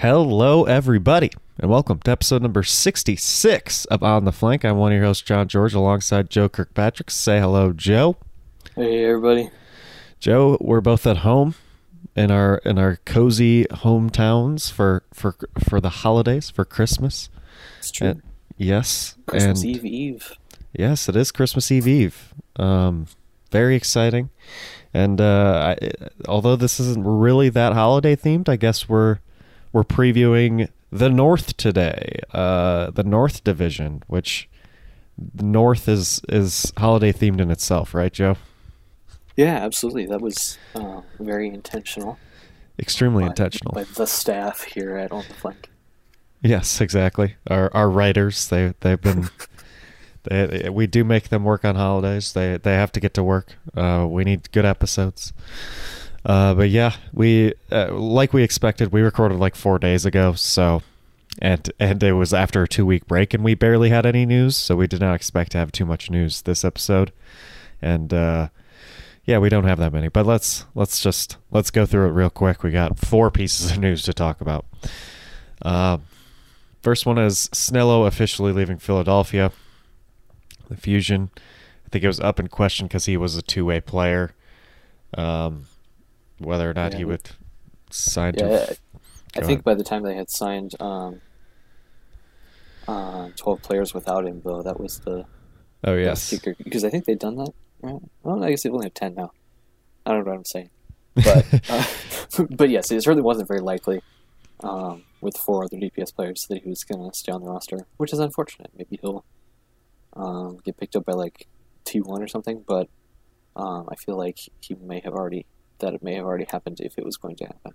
Hello, everybody, and welcome to episode number 66 of On the Flank. I'm one of your hosts, John George, alongside Joe Kirkpatrick. Say hello, Joe. Hey, everybody. Joe, we're both at home in our in our cozy hometowns for for for the holidays for Christmas. It's true. And- yes, Christmas and Eve Eve. yes, it is Christmas Eve Eve. Um, very exciting, and uh, I, although this isn't really that holiday themed, I guess we're we're previewing the North today, uh, the North Division, which the North is is holiday themed in itself, right, Joe? Yeah, absolutely. That was uh, very intentional. Extremely by- intentional. by the staff here at On the Flank. Yes, exactly. Our our writers, they they've been they, we do make them work on holidays. They they have to get to work. Uh, we need good episodes. Uh, but yeah, we uh, like we expected. We recorded like four days ago, so and and it was after a two week break, and we barely had any news, so we did not expect to have too much news this episode. And uh, yeah, we don't have that many, but let's let's just let's go through it real quick. We got four pieces of news to talk about. Uh, first one is Snillo officially leaving Philadelphia. The Fusion, I think it was up in question because he was a two way player. Um, whether or not Yeah, he would sign Yeah, to. I Go think by the time they had signed um, uh, 12 players without him, though, that was the oh yes. Because I think they've done that. Right? Well, I guess they only have 10 now. I don't know what I'm saying. But, uh, but yes, it certainly wasn't very likely um, with four other DPS players that he was going to stay on the roster, which is unfortunate. Maybe he'll um, get picked up by like T1 or something, but um, I feel like he may have already, that it may have already happened if it was going to happen.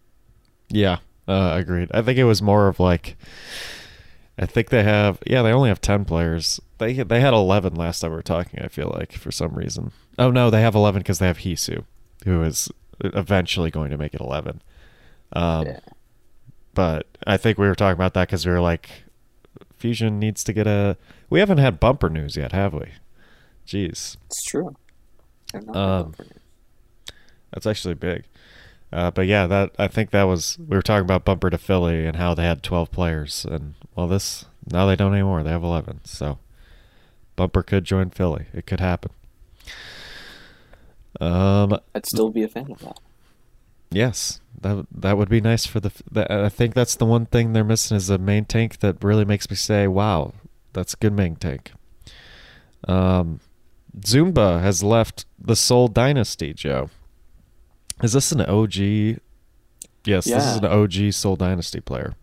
yeah, uh, agreed. I think it was more of like. I think they have yeah they only have ten players. They they had eleven last time we were talking. I feel like for some reason. Oh no, they have eleven because they have Heesu, who is eventually going to make it eleven. Um, yeah. but I think we were talking about that because we were like, Fusion needs to get a. We haven't had bumper news yet, have we? Jeez, It's true. Um. That's actually big. Uh, but yeah, that I think that was we were talking about bumper to Philly and how they had twelve players, and well, this now they don't anymore. They have eleven, so bumper could join Philly. It could happen. Um, I'd still be a fan of that. Yes, that that would be nice for the. the I think that's the one thing they're missing is a main tank that really makes me say, "Wow, that's a good main tank." Um, Zunba has left the Seoul Dynasty. Joe, is this an OG? Yes, this is an OG Seoul Dynasty player.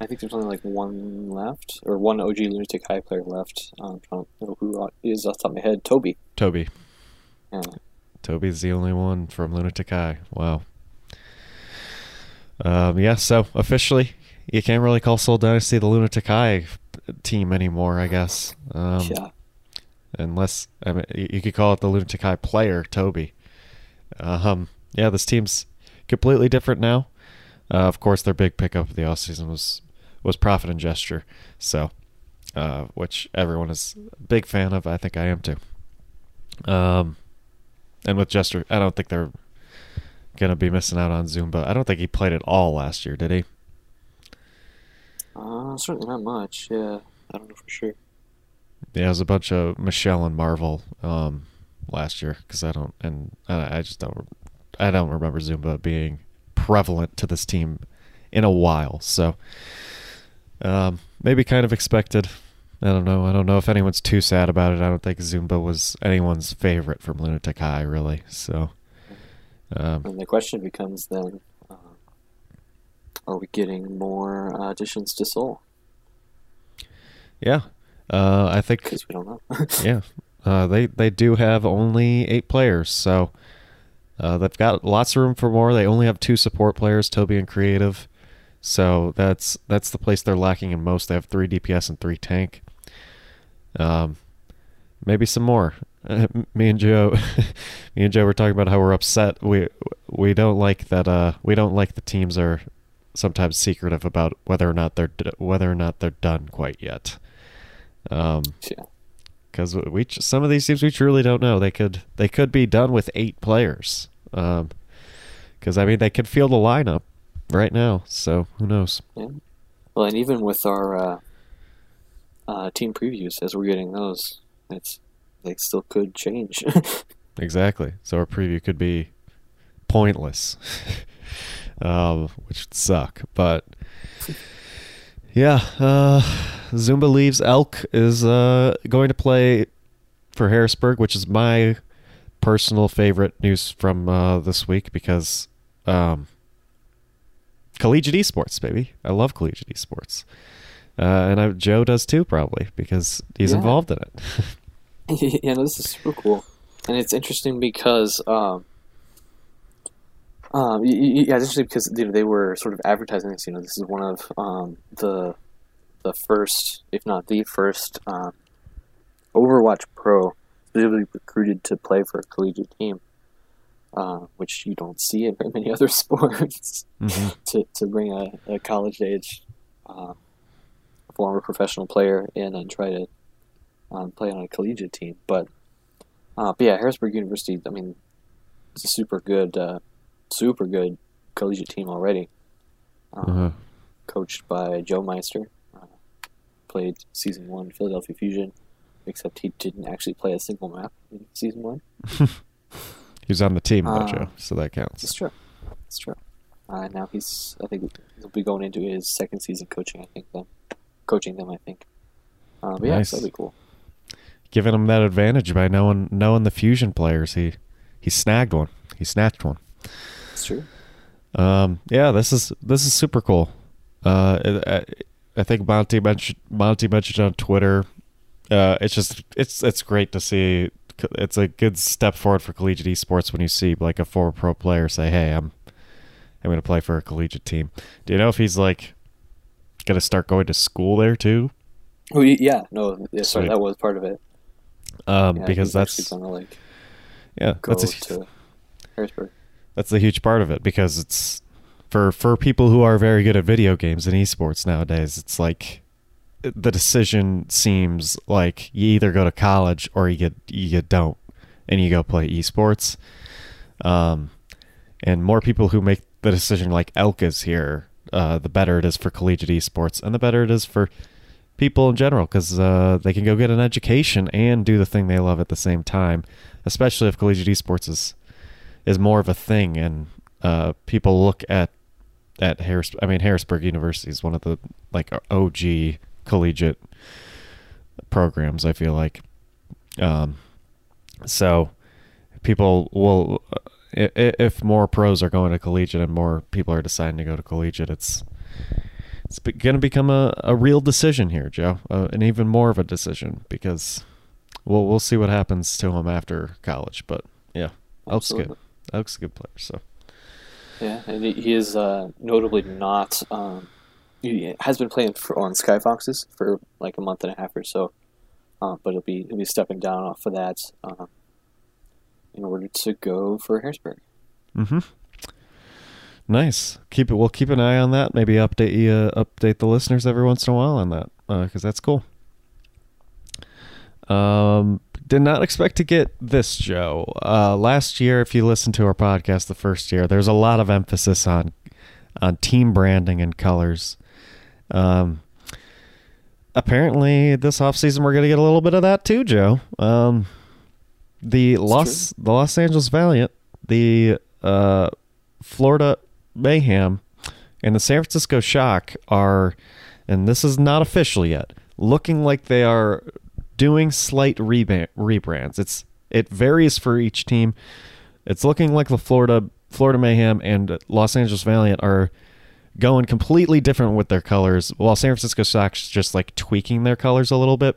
I think there's only like one left, or one OG Lunatic-Hai player left. Um, I don't know who is off the top of my head. Tobi. Tobi. Yeah. Tobi's the only one from Lunatic-Hai. Wow. Um, yeah, so officially, you can't really call Seoul Dynasty the Lunatic-Hai team anymore, I guess. Um, yeah. Unless I mean, you you could call it the Lunatic-Hai player, Tobi. Um, yeah, this team's completely different now. Uh, of course, their big pickup of the offseason was was Profit and Gesture, so uh, which everyone is a big fan of. I think I am too. Um, and with Gesture, I don't think they're gonna be missing out on Zunba. I don't think he played at all last year, did he? Uh, certainly not much. Yeah. I don't know for sure. Yeah, it was a bunch of Michelle and Marvel um, last year because I don't, and I, I just don't, I don't remember Zunba being prevalent to this team in a while. So um, maybe kind of expected. I don't know. I don't know if anyone's too sad about it. I don't think Zunba was anyone's favorite from Lunatic-Hai, really. So um, And the question becomes then, uh, are we getting more uh, additions to Seoul? yeah, uh, I think Because we don't know. yeah, uh, they they do have only eight players, so uh, they've got lots of room for more. They only have two support players, Tobi and Creative, so that's that's the place they're lacking in most. They have three DPS and three tank. Um, maybe some more. me and Joe, me and Joe were talking about how we're upset. We we don't like that. Uh, we don't like the teams are sometimes secretive about whether or not they're whether or not they're done quite yet. Um, yeah. Because we some of these teams we truly don't know. They could they could be done with eight players. Um, because I mean they could field a lineup, right now. So who knows? Yeah. Well, and even with our uh, uh, team previews, as we're getting those, it's they still could change. Exactly. So our preview could be pointless, um, which would suck. But yeah, uh, Zunba leaves. Elk is uh, going to play for Harrisburg, which is my personal favorite news from uh, this week because um, collegiate esports, baby. I love collegiate esports. Uh, and I, Joe does too, probably, because he's Yeah. involved in it. yeah, no, this is super cool, and it's interesting because, um, um, yeah, it's interesting because you know, they were sort of advertising this. You know, this is one of um, the the first, if not the first, um, Overwatch Pro specifically recruited to play for a collegiate team, uh, which you don't see in very many other sports. Mhm. to, to bring a, a college age um, former professional player in and try to um, play on a collegiate team. But, uh, but yeah, Harrisburg University, I mean, it's a super good, uh, super good collegiate team already. Um, Uh-huh. Coached by Joemeister. Uh, played season one Philadelphia Fusion, except he didn't actually play a single map in season one. He was on the team, though, Uh, so that counts. It's true. It's true. Uh, now he's, I think he'll be going into his second season coaching. I think them, coaching them. I think. Uh, but yeah, Nice. so that'd be cool. giving him that advantage by knowing knowing the fusion players. He he snagged one. He snatched one. It's true. Um, yeah, this is this is super cool. Uh, I, I- think Monty mentioned Monty mentioned on Twitter. Uh, it's just it's it's great to see. It's a good step forward for collegiate esports when you see like a former pro player say, "Hey, I'm I'm going to play for a collegiate team." Do you know if he's like going to start going to school there too? Oh yeah, no, yeah, sorry, Sweet. that was part of it. Um, Yeah, because that's gonna like yeah, that's a, to Harrisburg. that's a huge part of it because it's for for people who are very good at video games and esports nowadays it's like the decision seems like you either go to college or you get you don't and you go play esports. Um and more people who make the decision like elk is here uh the better it is for collegiate esports and the better it is for people in general because uh, they can go get an education and do the thing they love at the same time especially if collegiate esports is is more of a thing and uh, people look at at Harris I mean Harrisburg University is one of the like OG collegiate programs I feel like um so people will if more pros are going to collegiate and more people are deciding to go to collegiate it's it's going to become a, a real decision here Joe uh, and even more of a decision because we'll we'll see what happens to him after college but yeah Elk's good. Elk's a good player so Yeah, and he, is uh, notably not. Um, he has been playing for, on Skyfoxes for like a month and a half or so, uh, but he'll be he'll be stepping down off of that um, in order to go for Harrisburg. Mm-hmm. Nice. Keep it. We'll keep an eye on that. Maybe update you, uh, update the listeners every once in a while on that because that's cool. Um, did not expect to get this, Joe. Uh, last year, if you listened to our podcast the first year, there's a lot of emphasis on on team branding and colors. Um, apparently, this offseason we're going to get a little bit of that too, Joe. Um, the Los the Los Angeles Valiant, the uh, Florida Mayhem, and the San Francisco Shock are, and this is not official yet, looking like they are doing slight reban- rebrands. It's it varies for each team. It's looking like the Florida Florida Mayhem and Los Angeles Valiant are going completely different with their colors, while San Francisco Shock's just like tweaking their colors a little bit.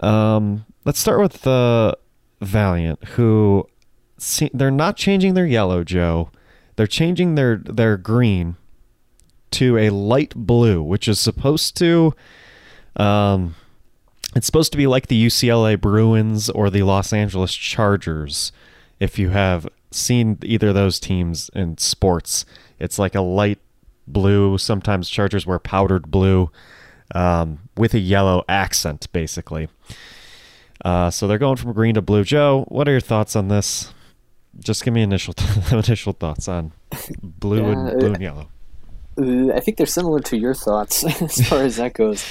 Um, let's start with the Valiant, who see, they're not changing their yellow, Joe. They're changing their their green to a light blue, which is supposed to, um, it's supposed to be like the UCLA Bruins or the Los Angeles Chargers. If you have seen either of those teams in sports, it's like a light blue. Sometimes Chargers wear powdered blue um, with a yellow accent, basically. Uh, so they're going from green to blue. Joe, what are your thoughts on this? just give me initial initial thoughts on blue Yeah, and blue and yellow. I think they're similar to your thoughts as far as that goes.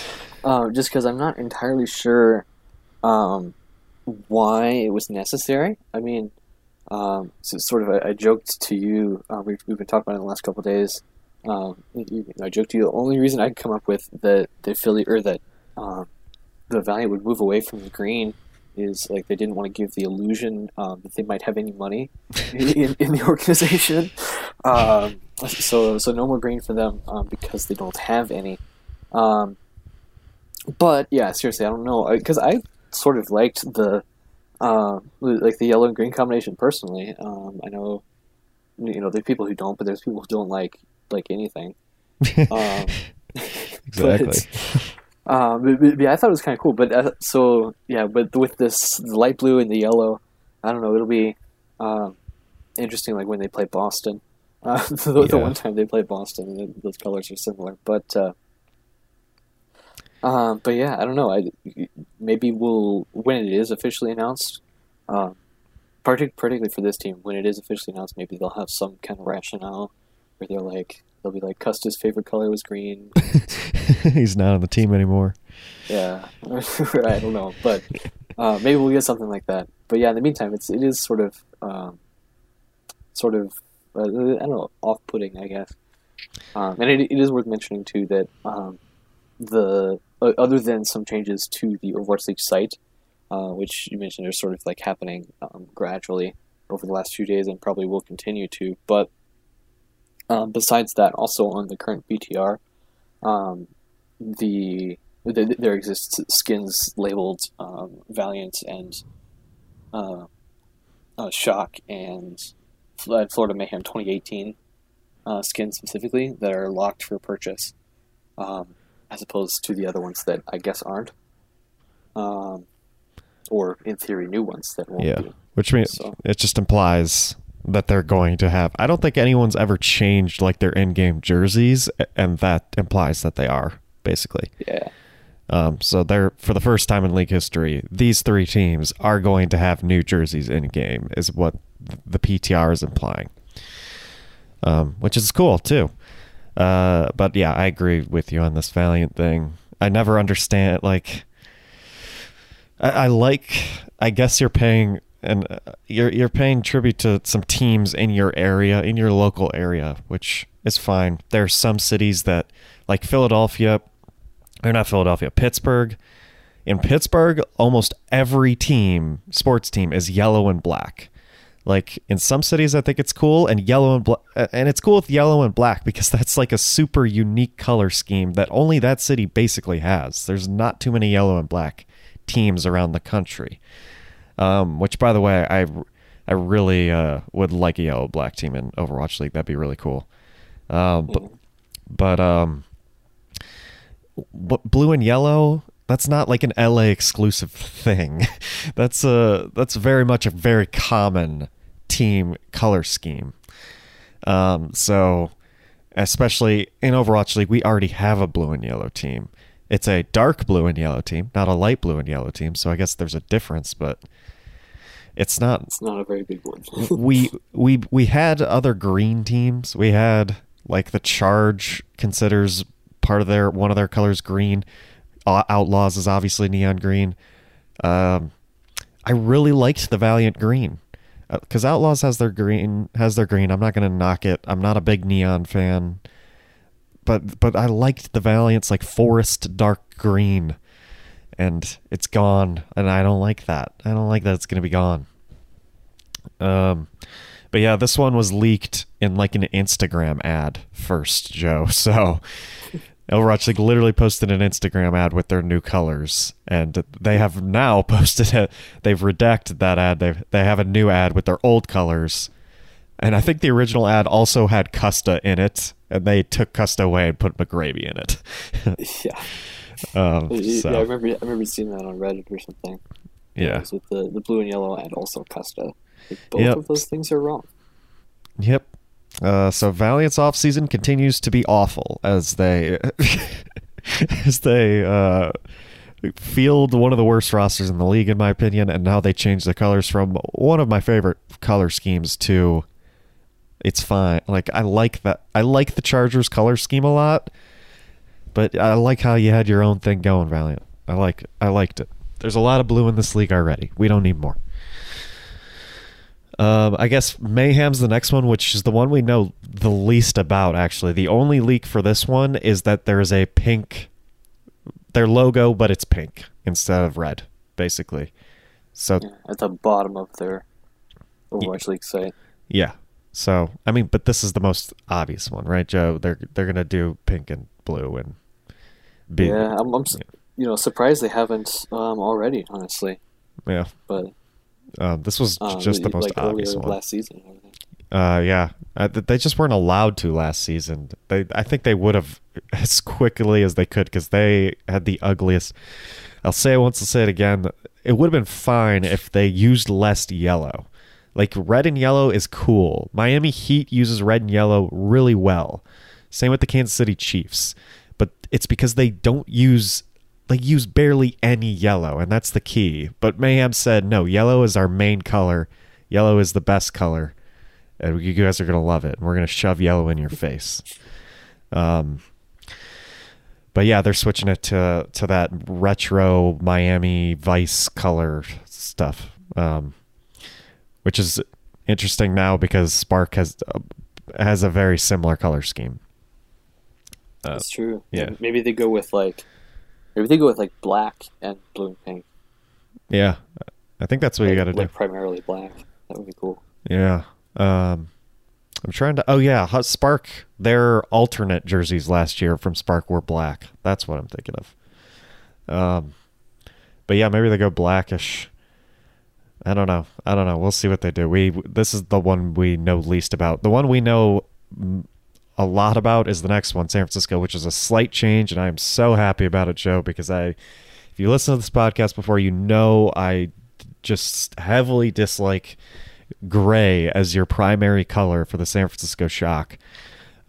Um, just because I'm not entirely sure um, why it was necessary. I mean, um, so sort of, I, joked to you. Uh, we've, we've been talking about it in the last couple days. Um, I joked to you. The only reason I could come up with that the Philly or that um, the Valiant would move away from the green is like they didn't want to give the illusion um, that they might have any money in, in the organization. So so no more green for them because they don't have any. Um, but yeah, seriously, I don't know because I sort of liked the uh, like the yellow and green combination personally. Um, I know you know there's people who don't, but there's people who don't like like anything. Um, exactly. um, but, but, yeah, I thought it was kind of cool. But uh, so yeah, but with this the light blue and the yellow, I don't know. It'll be um, interesting, like when they play Boston. Uh, the, the one time they play Boston, and those colors are similar. But uh, um, but yeah, I don't know. I maybe we'll when it is officially announced. Um, partic- particularly for this team, when it is officially announced, maybe they'll have some kind of rationale where they're like, they'll be like, Custa's favorite color was green, He's not on the team anymore. Yeah, I don't know, but uh, maybe we'll get something like that. But yeah, in the meantime, it's it is sort of um, sort of uh, I don't know off-putting, I guess. Um, and it, it is worth mentioning too that um, the other than some changes to the Overwatch League site, uh, which you mentioned are sort of like happening um, gradually over the last few days and probably will continue to. But um, besides that, also on the current PTR, um, the th- there exists skins labeled um, Valiant and uh, uh, Shock and uh, Florida Mayhem 2018 uh, skins specifically that are locked for purchase, um, as opposed to the other ones that I guess aren't, um, or in theory new ones that won't Yeah. be. Which means So it just implies that they're going to have. I don't think anyone's ever changed like their in-game jerseys, and that implies that they are basically. yeah, Um, so they're for the first time in league history, these three teams are going to have new jerseys in game, is what the PTR is implying. Um, which is cool too. Uh, but yeah, I agree with you on this Valiant thing. I never understand like. I, I like. I guess you're paying and uh, you're you're paying tribute to some teams in your area, in your local area, which is fine. There are some cities that, like Philadelphia, or not Philadelphia, Pittsburgh. In Pittsburgh, almost every team, sports team, is yellow and black. Like in some cities, I think it's cool, and yellow and black, and it's cool with yellow and black because that's like a super unique color scheme that only that city basically has. There's not too many yellow and black teams around the country. Um, which, by the way, I I really uh, would like a yellow black team in Overwatch League. That'd be really cool. Um, but but um, blue and yellow that's not like an LA exclusive thing. that's a that's very much a very common team color scheme. Um, so especially in Overwatch League, we already have a blue and yellow team. It's a dark blue and yellow team, not a light blue and yellow team. So I guess there's a difference, but it's not it's not a very big one. we we we had other green teams. We had like the Charge considers part of their one of their colors green. Outlaws is obviously neon green. Um, I really liked the Valiant green because Outlaws has their green has their green. I'm not gonna knock it. I'm not a big neon fan, but but I liked the Valiant's like forest dark green, and it's gone, and I don't like that. I don't like that it's gonna be gone. Um, but yeah, this one was leaked in like an Instagram ad first, Joe. So Overwatch League literally posted an Instagram ad with their new colors, and they have now posted it. They've redacted that ad. They they have a new ad with their old colors, and I think the original ad also had Custa in it, and they took Custa away and put McGravy in it. yeah. um, Yeah, I remember. I remember seeing that on Reddit or something. Yeah, with the, the blue and yellow and also Custa. Like, both Yep. of those things are wrong. Yep. Uh, so Valiant's off season continues to be awful as they as they uh, field one of the worst rosters in the league, in my opinion, and now they change the colors from one of my favorite color schemes to it's fine. Like I like that. I like the Chargers color scheme a lot, but I like how you had your own thing going, Valiant. I like. I liked it. There's a lot of blue in this league already. We don't need more. Um, I guess Mayhem's the next one, which is the one we know the least about. Actually, the only leak for this one is that there is a pink, their logo, but it's pink instead of red, basically. So Yeah, at the bottom of their Overwatch League site. yeah. So I mean, but this is the most obvious one, right, Joe? They're they're gonna do pink and blue and be yeah, I'm, I'm s- you know surprised they haven't um, already, honestly. yeah. But Um, this was um, just the most like obvious one. last season. Uh, yeah, uh, they just weren't allowed to last season. They, I think they would have as quickly as they could because they had the ugliest. I'll say it once, I'll say it again. It would have been fine if they used less yellow. Like red and yellow is cool. Miami Heat uses red and yellow really well. Same with the Kansas City Chiefs, but it's because they don't use they use barely any yellow, and that's the key. But Mayhem said, no, yellow is our main color. Yellow is the best color, and you guys are gonna love it. And we're gonna shove yellow in your face. Um, but yeah, they're switching it to to that retro Miami Vice color stuff, um, which is interesting now because Spark has uh, has a very similar color scheme. Uh, That's true. yeah. Maybe they go with like maybe they go with like black and blue and pink. yeah, I think that's what you got to do. like primarily black. That would be cool. Yeah. Um, I'm trying to. Oh yeah, Hot Spark. Their alternate jerseys last year from Spark were black. That's what I'm thinking of. Um, but yeah, maybe they go blackish. I don't know. I don't know. We'll see what they do. We this is the one we know least about. The one we know a lot about is the next one, San Francisco, which is a slight change, and I am so happy about it, Joe, because I, if you listen to this podcast before, you know I just heavily dislike gray as your primary color for the San Francisco Shock.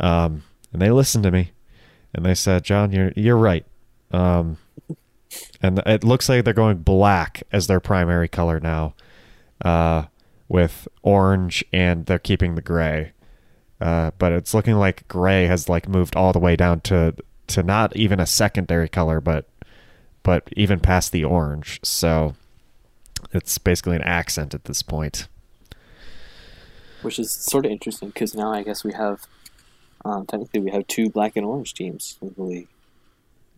Um, and they listened to me, and they said, "John, you're you're right." Um, and it looks like they're going black as their primary color now, uh, with orange, and they're keeping the gray. Uh, but it's looking like gray has like moved all the way down to to not even a secondary color, but but even past the orange. So it's basically an accent at this point. Which is sort of interesting because now I guess we have um, technically we have two black and orange teams in the league.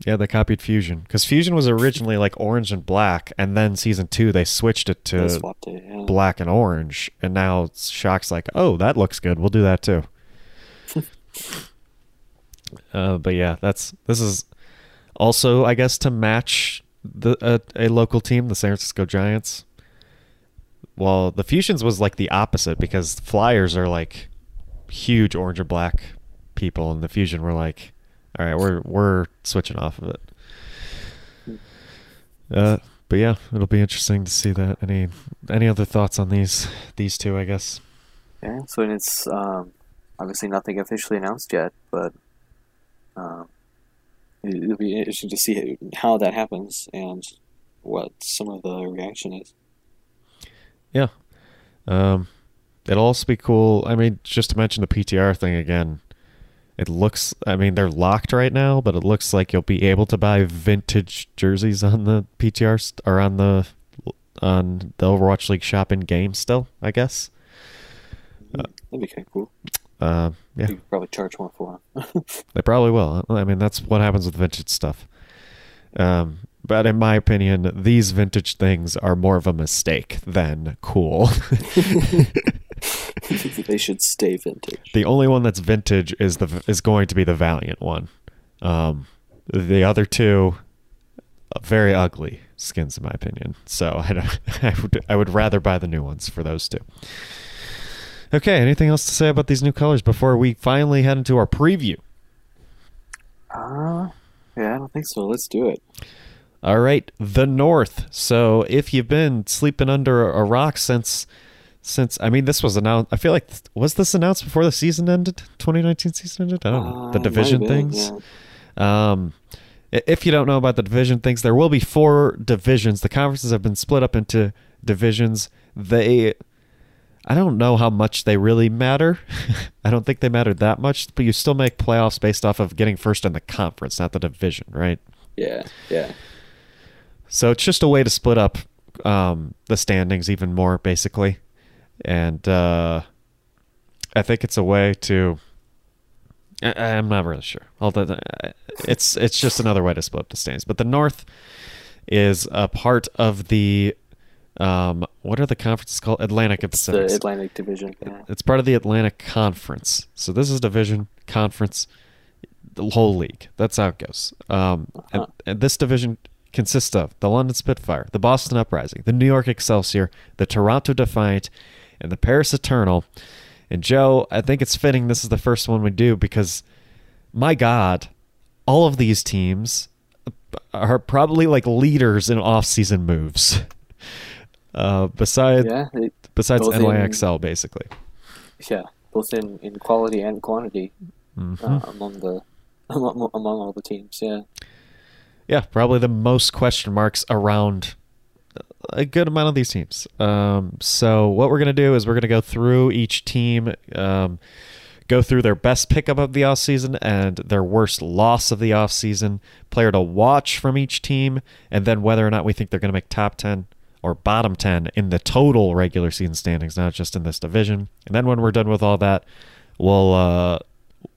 Yeah, they copied Fusion because Fusion was originally like orange and black, and then season two they switched it to it. Yeah. black and orange, and now it's- Shock's like, oh, that looks good. We'll do that too. uh, but yeah, that's this is also, I guess, to match the a, a local team, the San Francisco Giants. Well, the Fusions was like the opposite because Flyers are like huge orange or black people, and the Fusion were like, all right, we're we're switching off of it. Uh, but yeah, it'll be interesting to see that. Any any other thoughts on these these two? I guess. Yeah, so and it's um, obviously nothing officially announced yet, but um, it- it'll be interesting to see how that happens and what some of the reaction is. Yeah. Um, it'll also be cool. I mean, just to mention the PTR thing again, it looks. I mean, they're locked right now, but it looks like you'll be able to buy vintage jerseys on the PTR st- or on the on the Overwatch League shop in game still. I guess. Uh, That'd be kind of cool. Uh, yeah, You probably charge more for them. they probably will. I mean, that's what happens with vintage stuff. Um, but in my opinion, these vintage things are more of a mistake than cool. they should stay vintage. the only one that's vintage is the is going to be the Valiant one. Um, the other two, very ugly skins in my opinion. So I, don't, I would I would rather buy the new ones for those two. Okay, anything else to say about these new colors before we finally head into our preview? Uh, yeah, I don't think so. Let's do it. All right, the North. So if you've been sleeping under a rock since since I mean this was announced I feel like was this announced before the season ended? 2019 season ended? I don't know. Uh, The division been, things. yeah. Um if you don't know about the division things, there will be four divisions. The conferences have been split up into divisions. They, I don't know how much they really matter. I don't think they matter that much, but you still make playoffs based off of getting first in the conference, not the division, right? Yeah, yeah. So it's just a way to split up um, the standings even more, basically. And uh, I think it's a way to. I, I'm not really sure. Although it's it's just another way to split up the standings. But the North is a part of the um, what are the conferences called? Atlantic and It's Pacific. the Atlantic Division. Yeah. It's part of the Atlantic Conference. So this is division, conference, the whole league. That's how it goes. Um, Uh-huh. and this division consists of the London Spitfire, the Boston Uprising, the New York Excelsior, the Toronto Defiant, and the Paris Eternal. And Joe, I think it's fitting this is the first one we do because, my God, all of these teams are probably like leaders in off-season moves. Uh, besides Yeah, they, besides both in- NYXL, basically. yeah, both in, in quality and quantity Mhm. uh, among the among, among all the teams. Yeah, Yeah, probably the most question marks around a good amount of these teams. Um, so what we're gonna do is we're gonna go through each team, um, go through their best pickup of the offseason and their worst loss of the offseason, player to watch from each team, and then whether or not we think they're gonna make top ten or bottom ten in the total regular season standings, not just in this division. And then when we're done with all that, we'll uh,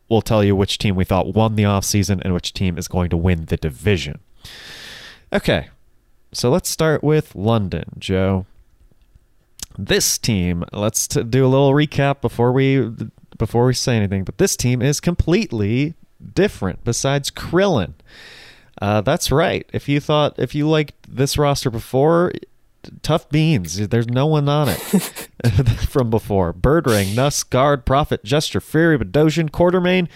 we'll tell you which team we thought won the offseason and which team is going to win the division. Okay, so let's start with London, Joe. This team, let's t- do a little recap before we before we say anything. But this team is completely different. Besides Krillin, uh, that's right. If you thought if you liked this roster before, tough beans. There's no one on it from before. Birdring, NUS, Guard, Profit, Gesture, Fury, Bdosin, Quatermain,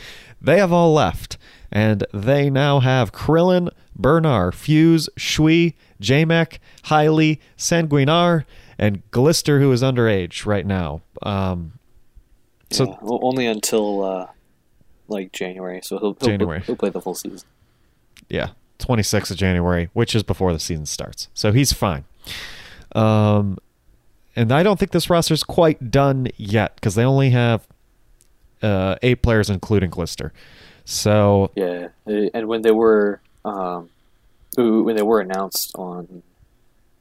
they have all left. And they now have Krillin, Bernar, Fuse, Shui, JMac, Hiley, Sanguinar, and Glister, who is underage right now. Um, so yeah. Well, only until uh, like January, so he'll he'll, January. he'll play the full season. yeah, 26th of January, which is before the season starts. So he's fine. Um, and I don't think this roster's quite done yet because they only have uh, eight players, including Glister. So Yeah, uh, and when they were um, when they were announced on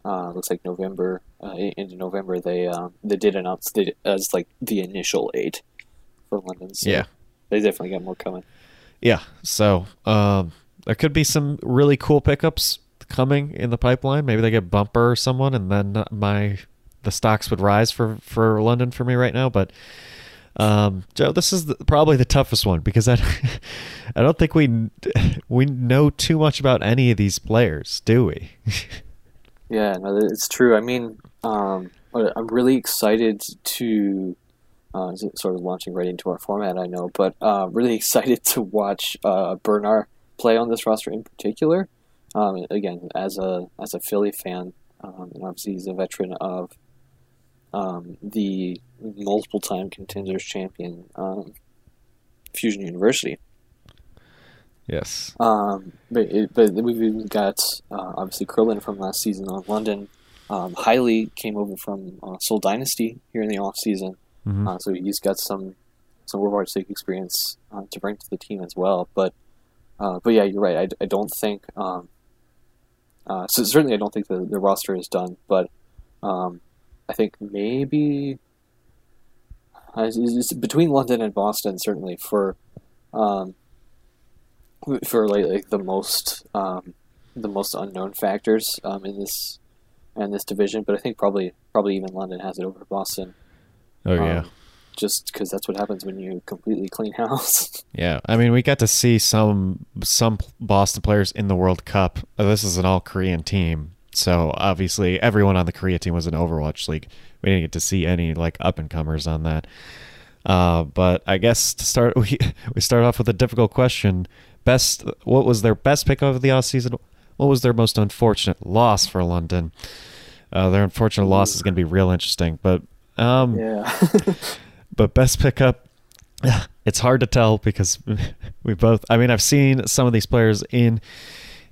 uh, looks like November uh, into November, they um, they did announce they, as like the initial eight for London. So Yeah. they definitely got more coming. yeah, so um, there could be some really cool pickups coming in the pipeline. Maybe they get Bumper or someone, and then my the stocks would rise for for London for me right now. But um, Joe, this is the, probably the toughest one because I I don't think we we know too much about any of these players, do we? Yeah, no, it's true. I mean, um, I'm really excited to uh, sort of launching right into our format. I know, but uh, really excited to watch uh, Bernar play on this roster in particular. Um, again, as a as a Philly fan, um, and obviously he's a veteran of um, the multiple time contenders champion um, Fusion University. yes. Um, but, it, but we've got uh, obviously Krillin from last season on London. Um, Hiley came over from uh, Seoul Dynasty here in the off season, Mhm. uh, so he's got some some World War II experience uh, to bring to the team as well. But uh, but yeah, you're right. I, I don't think um, uh, so certainly I don't think the, the roster is done. But um, I think maybe uh, it's- between London and Boston certainly for um, for like, like the most um, the most unknown factors um, in this in this division. But I think probably probably even London has it over Boston. Oh yeah. Um, just because that's what happens when you completely clean house. Yeah, I mean, we got to see some some Boston players in the World Cup. This is an all Korean team, so obviously everyone on the Korea team was in Overwatch League. We didn't get to see any like up and comers on that. Uh, but I guess to start, we we start off with a difficult question. Best, what was their best pick of the off season? What was their most unfortunate loss for London? Uh, their unfortunate loss is going to be real interesting, but um, yeah. but best pickup, it's hard to tell because we both. I mean, I've seen some of these players in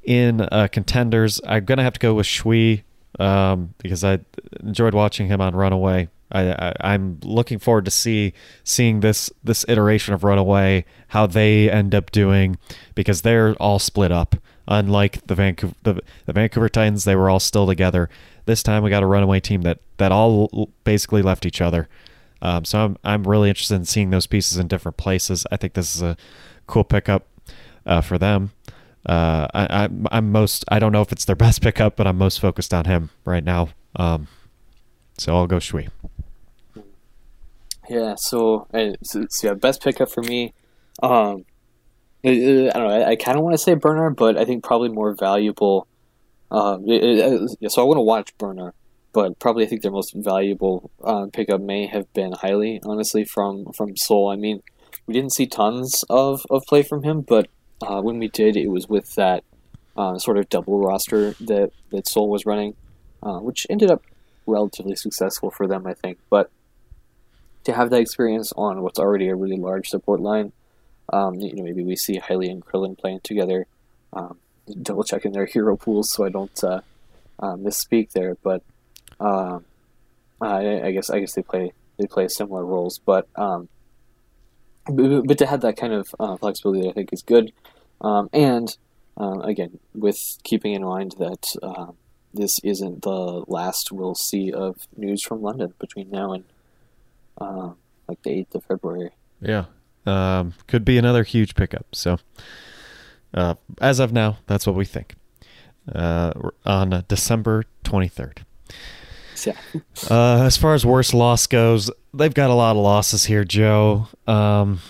in uh, contenders. I'm gonna have to go with Shui um, because I enjoyed watching him on Runaway. I, I, am looking forward to see seeing this this iteration of Runaway how they end up doing because they're all split up. Unlike the Vancouver the, the Vancouver Titans, they were all still together. This time we got a Runaway team that that all basically left each other. Um, so I'm I'm really interested in seeing those pieces in different places. I think this is a cool pickup uh, for them. Uh, I, I'm I'm most I don't know if it's their best pickup, but I'm most focused on him right now. Um, so I'll go Shui. Yeah. So, so, yeah, best pickup for me. Um, I, I don't know. I, I kind of want to say Bernar, but I think probably more valuable. It, so I want to watch Bernar but probably I think their most valuable uh, pickup may have been Highly, honestly, from from Seoul. I mean, we didn't see tons of, of play from him, but uh, when we did, it was with that uh, sort of double roster that, that Seoul was running, uh, which ended up relatively successful for them, I think. But to have that experience on what's already a really large support line, um, you know, maybe we see Highly and Krillin playing together. Um, double checking their hero pools so I don't uh, uh, misspeak there, but um, I, I, guess I guess they play they play similar roles, but um, but, but, to have that kind of uh, flexibility, I think is good. Um, and um, again, with keeping in mind that uh, this isn't the last we'll see of news from London between now and uh, like the eighth of February. Yeah, um, could be another huge pickup. So uh, as of now, that's what we think. Uh, on December twenty third. Yeah. uh, as far as worst loss goes, they've got a lot of losses here, Joe. Um,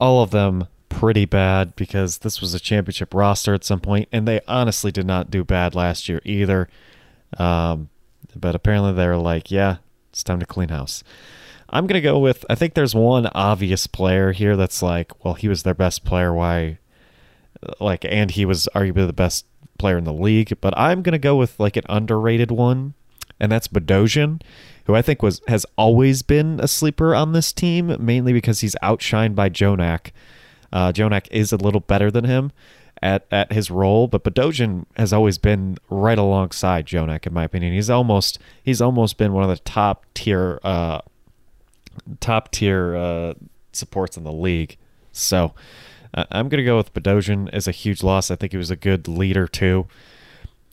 all of them pretty bad because this was a championship roster at some point, and they honestly did not do bad last year either. Um, but apparently they were like, yeah, it's time to clean house. I'm gonna go with. I think there's one obvious player here that's like, well, he was their best player. Why? Like, and he was arguably the best player in the league. But I'm gonna go with like an underrated one and that's Bdosin, who I think was has always been a sleeper on this team, mainly because he's outshined by Jjonak. Uh, Jjonak is a little better than him at, at his role, but Bdosin has always been right alongside Jjonak, in my opinion. He's almost he's almost been one of the top tier uh, top tier uh, supports in the league. So uh, I'm gonna go with Bdosin as a huge loss. I think he was a good leader too.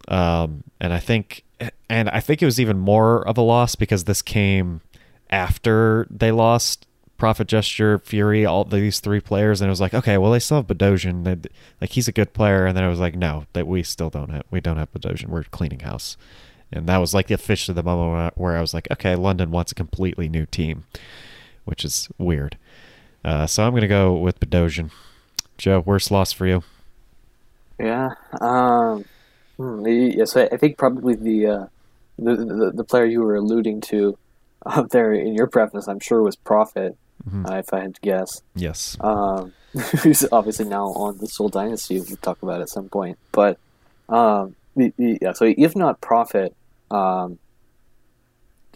Um, and I think and I think it was even more of a loss because this came after they lost Profit Gesture, Fury, all these three players, and it was like, okay, well they still have Bdosin, like he's a good player, and then it was like, no, that we still don't have, we don't have Bdosin, we're cleaning house, and that was like the fish of the moment where I was like, okay, London wants a completely new team, which is weird. Uh, so I'm gonna go with Bdosin. Joe, worst loss for you? Yeah, um, Hmm, yes, I think probably the, uh, the, the, the player you were alluding to up there in your preface, I'm sure was Profit, mm-hmm. uh, if I had to guess. Yes. Um, who's obviously now on the Seoul Dynasty, we'll talk about at some point. But um, yeah, so if not Profit, um,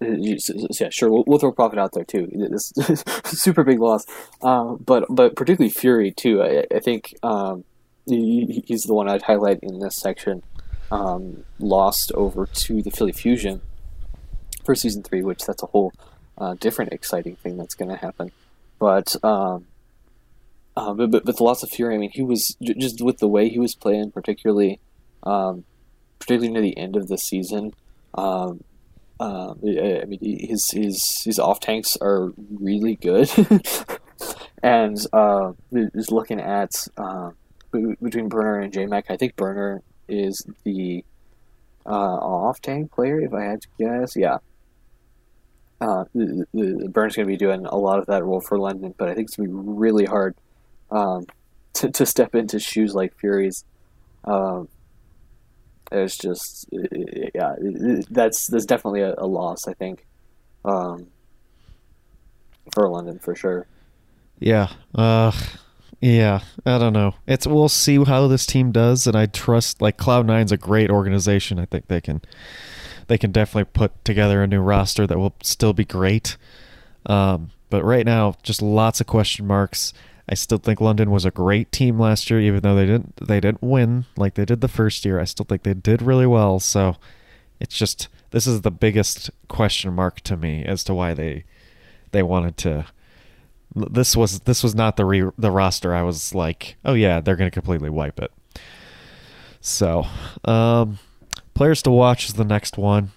yeah, sure, we'll, we'll, throw Profit out there too. This super big loss, uh, but but particularly Fury too. I, I think um, he, he's the one I'd highlight in this section um, lost over to the Philly Fusion for season three, which that's a whole uh, different exciting thing that's going to happen. But, um, uh, but, but, the loss of Fury, I mean, he was just with the way he was playing, particularly, um, particularly near the end of the season. Um, uh, I mean, his his his off tanks are really good, and uh, is looking at uh, between Bernar and JMac. I think Bernar is the uh, off tank player, if I had to guess. Yeah. Uh, Burns going to be doing a lot of that role for London, but I think it's going to be really hard um, to, to step into shoes like Fury's. Um, it's just, yeah, that's that's definitely a, a loss, I think, um, for London for sure. Yeah. Uh, yeah, I don't know. It's we'll see how this team does, and I trust like Cloud Nine's a great organization. I think they can they can definitely put together a new roster that will still be great. Um, but right now, just lots of question marks. I still think London was a great team last year, even though they didn't they didn't win like they did the first year. I still think they did really well. So it's just this is the biggest question mark to me as to why they they wanted to. This was this was not the re, the roster. I was like, oh yeah, they're going to completely wipe it. So, um, players to watch is the next one.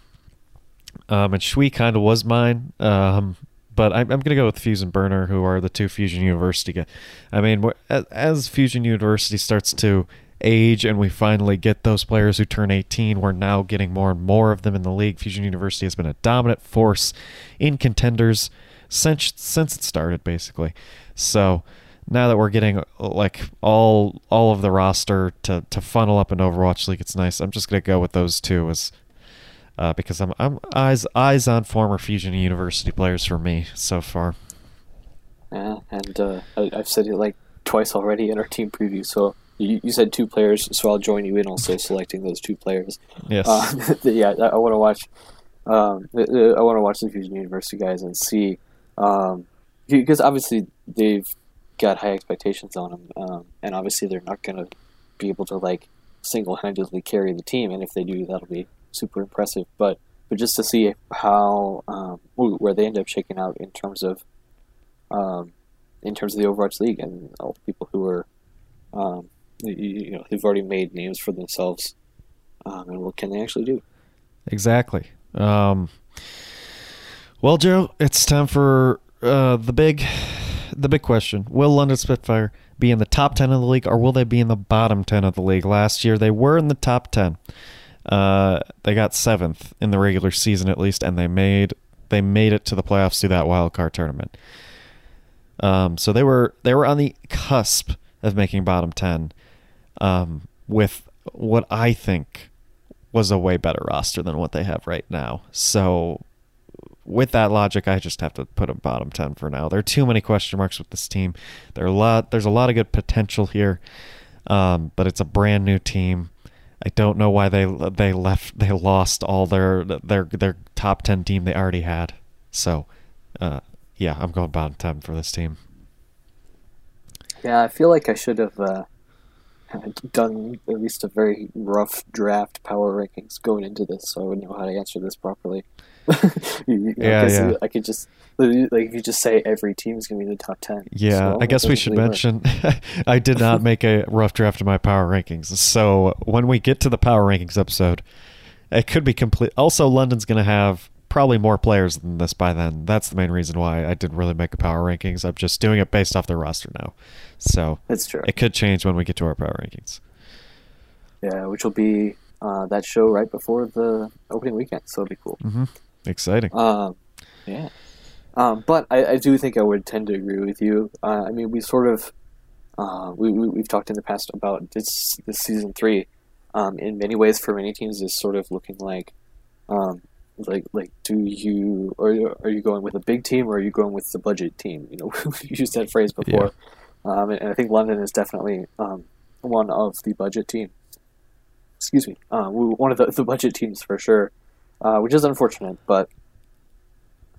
Um, and Shui kind of was mine. Um, but I'm, I'm going to go with Fusion Burner, who are the two Fusion University guys. I mean, as, as Fusion University starts to age and we finally get those players who turn 18, we're now getting more and more of them in the league. Fusion University has been a dominant force in contenders since since it started, basically. So now that we're getting like all all of the roster to to funnel up in Overwatch League, it's nice. I'm just gonna go with those two as uh, because I'm I'm eyes eyes on former Fusion University players for me so far. Yeah, and uh, I, have said it like twice already in our team preview. So you, you said two players, so I'll join you in also selecting those two players. Yes. Uh, yeah, I, I want to watch. Um, I want to watch the Fusion University guys and see, um, because obviously they've got high expectations on them, um, and obviously they're not going to be able to like single-handedly carry the team, and if they do, that'll be super impressive. But but just to see how um, where they end up shaking out in terms of um, in terms of the Overwatch League and all the people who are um, you, you, know who've already made names for themselves, um, and what can they actually do? Exactly. Um, well, Joe, it's time for uh, the big the big question: Will London Spitfire be in the top ten of the league, or will they be in the bottom ten of the league? Last year, they were in the top ten. Uh, they got seventh in the regular season at least, and they made they made it to the playoffs through that wild card tournament. Um, so they were they were on the cusp of making bottom ten, um, with what I think was a way better roster than what they have right now. So with that logic, I just have to put a bottom ten for now. There are too many question marks with this team. There are a lot. There's a lot of good potential here, um, but it's a brand new team. I don't know why they they left they lost all their their their top ten team they already had. So, uh, yeah, I'm going bottom ten for this team. Yeah, I feel like I should have uh, done at least a very rough draft power rankings going into this, so I would know how to answer this properly. you know, yeah, yeah. I could just like if you just say every team is going to be in the top ten. Yeah, so I guess we should mention I did not make a rough draft of my power rankings. So when we get to the power rankings episode, it could be complete. Also, London's going to have probably more players than this by then. That's the main reason why I didn't really make a power rankings. I'm just doing it based off the roster now. So that's true. It could change when we get to our power rankings. Yeah, which will be uh, that show right before the opening weekend. So it'll be cool. Mm-hmm. Exciting. Um, yeah. Um, but I, I, do think I would tend to agree with you. Uh, I mean, we sort of uh, we, we have talked in the past about this this season three. Um, in many ways, for many teams, is sort of looking like um, like like do you are are you going with a big team or are you going with the budget team? You know, we used that phrase before, yeah. um, and, and, I think London is definitely um, one of the budget team. Excuse me, uh, one of the, the budget teams for sure, uh, which is unfortunate, but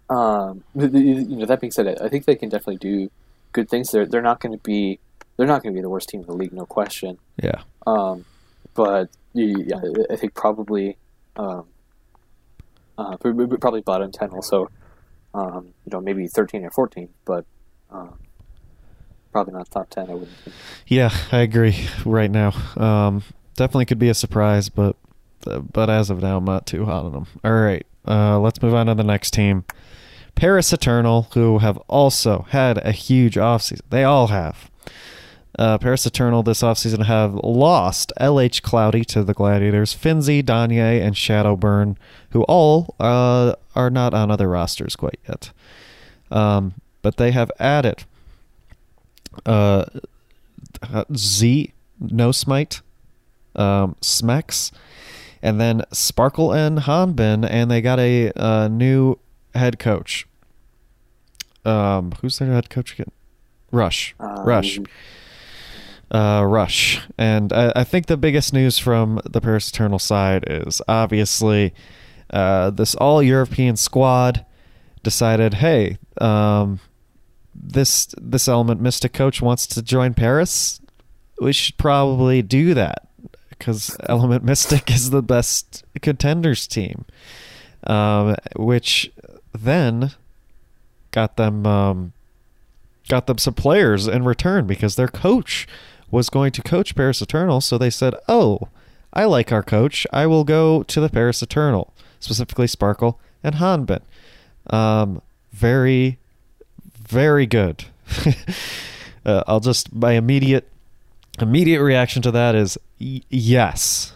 um, you know, that being said, I think they can definitely do good things. They're they're not going to be they're not going to be the worst team in the league, no question. Yeah. Um, but yeah, I think probably um, uh, probably bottom ten also. Um, you know, maybe thirteen or fourteen, but um, probably not top ten. I wouldn't. Think. Yeah, I agree. Right now, um, definitely could be a surprise, but but as of now, I'm not too hot on them. All right, uh, let's move on to the next team. Paris Eternal, who have also had a huge offseason. They all have. Uh, Paris Eternal this offseason have lost LH Cloudy to the Gladiators, Finzi, Danye, and Shadowburn, who all uh, are not on other rosters quite yet. Um, but they have added uh, Z, No Smite, um, Smex, and then Sparkle and Hanbin, and they got a, a new head coach. Um, who's their head coach again? Rush. Um, Rush. Uh, Rush. And I, I, think the biggest news from the Paris Eternal side is obviously uh, this all European squad decided, hey, um, this this Element Mystic coach wants to join Paris, we should probably do that because Element Mystic is the best contenders team, um, which then got them um, got them some players in return because their coach was going to coach Paris Eternal. So they said, "Oh, I like our coach. I will go to the Paris Eternal, specifically Sparkle and Hanbin." Um, very, very good. uh, I'll just my immediate immediate reaction to that is y- yes.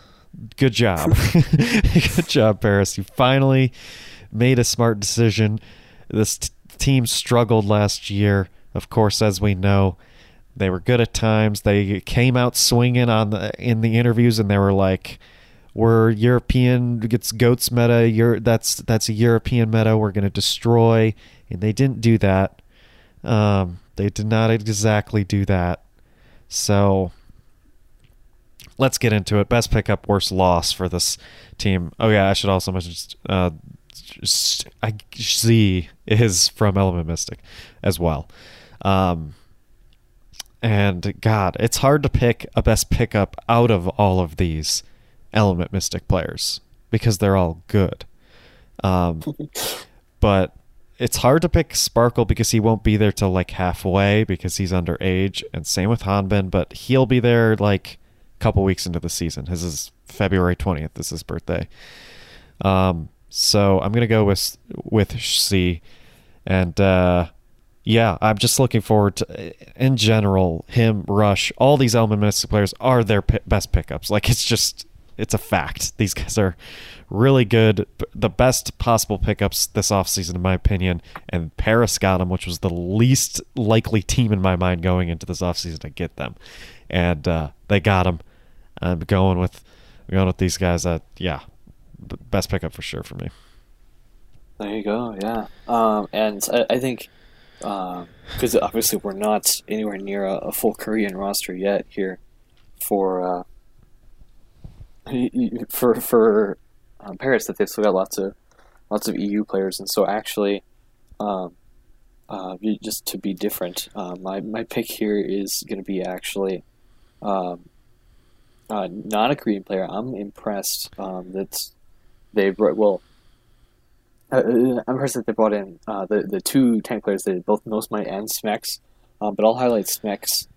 Good job. Good job, Paris. You finally made a smart decision. This t- team struggled last year, of course, as we know. They were good at times. They came out swinging on the in the interviews, and they were like, "We're European. Gets goats meta. You're that's that's a European meta. We're going to destroy." And they didn't do that. Um, they did not exactly do that. So let's get into it. Best pickup, worst loss for this team. Oh yeah, I should also mention uh, I Z is from Element Mystic as well. Um, and God, it's hard to pick a best pickup out of all of these Element Mystic players because they're all good. Um, but it's hard to pick Sparkle because he won't be there till like halfway because he's underage, and same with Hanbin, but he'll be there like a couple weeks into the season. His is February twentieth. This is his birthday. Um, so I'm gonna go with with C, and uh, yeah, I'm just looking forward to, in general, him, Rush, all these Element Mystic players are their p- best pickups. Like it's just it's a fact. These guys are really good, the best possible pickups this offseason, in my opinion. And Paris got them, which was the least likely team in my mind going into this offseason to get them. And uh, they got them. I'm going with going with these guys. That yeah, best pickup for sure for me. There you go. Yeah, um, and I, I think because uh, obviously we're not anywhere near a, a, full Korean roster yet here for uh, for for um, Paris that they've still got lots of lots of EU players, and so actually, um, uh, just to be different, uh, my my pick here is going to be actually um, uh, not a Korean player. I'm impressed um, that they brought well. Uh, uh, I'm impressed that they brought in uh, the the two tank players, that both Nosmite and Smex, um, but I'll highlight Smex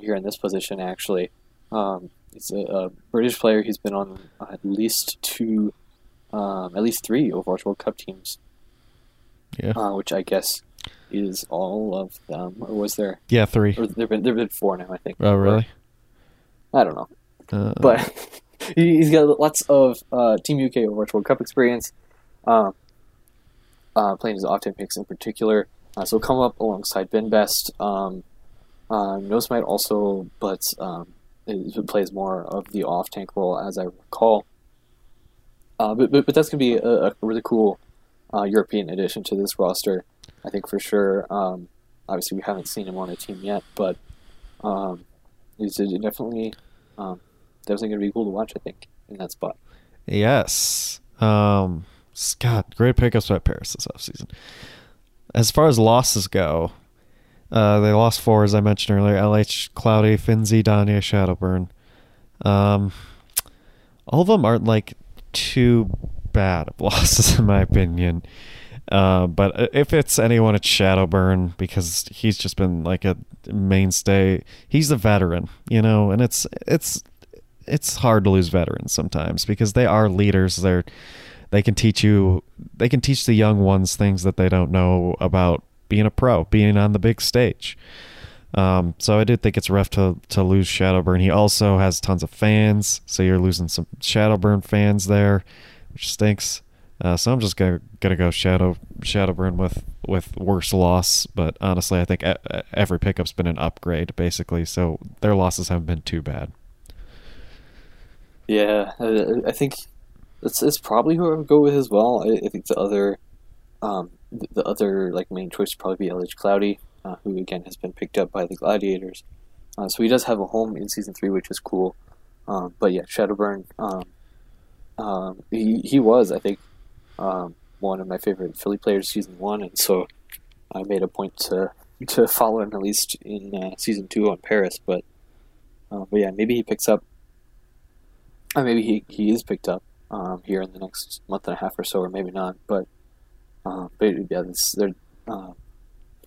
here in this position actually. Um, He's a, a, British player. He's been on at least two, um, at least three Overwatch World Cup teams. Yeah. Uh, which I guess is all of them, or was there? Yeah, three. Or there've been there've been four now, I think. Oh, really? I don't know, uh, but he's got lots of uh, Team UK Overwatch World Cup experience. Um, uh, playing his Octane picks in particular, uh, so come up alongside Ben Best. Um, uh, Nosmite also, but um, plays more of the off tank role, as I recall. Uh, but, but, but that's going to be a, a, really cool uh, European addition to this roster, I think for sure. Um, obviously, we haven't seen him on a team yet, but um, he's definitely um, definitely going to be cool to watch. I think in that spot. Yes, um, Scott, great pickups by Paris this offseason. As far as losses go, uh, they lost four, as I mentioned earlier. LH, Cloudy, Finzi, Danya, Shadowburn. Um, all of them aren't like too bad of losses, in my opinion. Uh, but if it's anyone, it's Shadowburn because he's just been like a mainstay. He's a veteran, you know, and it's it's it's hard to lose veterans sometimes because they are leaders. They're they can teach you they can teach the young ones things that they don't know about being a pro, being on the big stage. Um, so I did think it's rough to to lose Shadowburn. He also has tons of fans, so you're losing some Shadowburn fans there, which stinks. Uh, so I'm just gonna gonna go Shadow Shadowburn with with worse loss. But honestly, I think every pickup's been an upgrade basically, so their losses haven't been too bad. Yeah, I think it's it's probably who I would go with as well. I, I think the other um, the other like main choice would probably be LH Cloudy, uh, who again has been picked up by the Gladiators. Uh, so he does have a home in season three, which is cool. Um, but yeah, Shadowburn, um, um, he he was I think um, one of my favorite Philly players season one, and so I made a point to to follow him at least in uh, season two on Paris. But uh, but yeah, maybe he picks up. Or maybe he, he is picked up um, here in the next month and a half or so, or maybe not. But uh, but yeah, this, they're. Uh,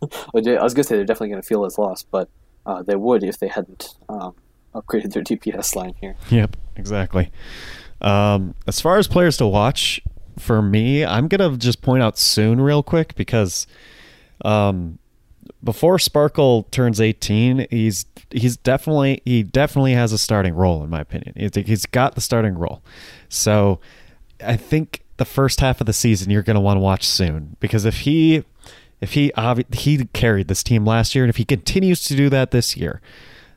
I was gonna say they're definitely gonna feel his loss, but uh, they would if they hadn't um, upgraded their DPS line here. Yep, exactly. Um, as far as players to watch, for me, I'm gonna just point out Soon real quick because um, before Sparkle turns 18, he's he's definitely he definitely has a starting role in my opinion. He's got the starting role. So I think the first half of the season you're going to want to watch Soon because if he if he he carried this team last year and if he continues to do that this year,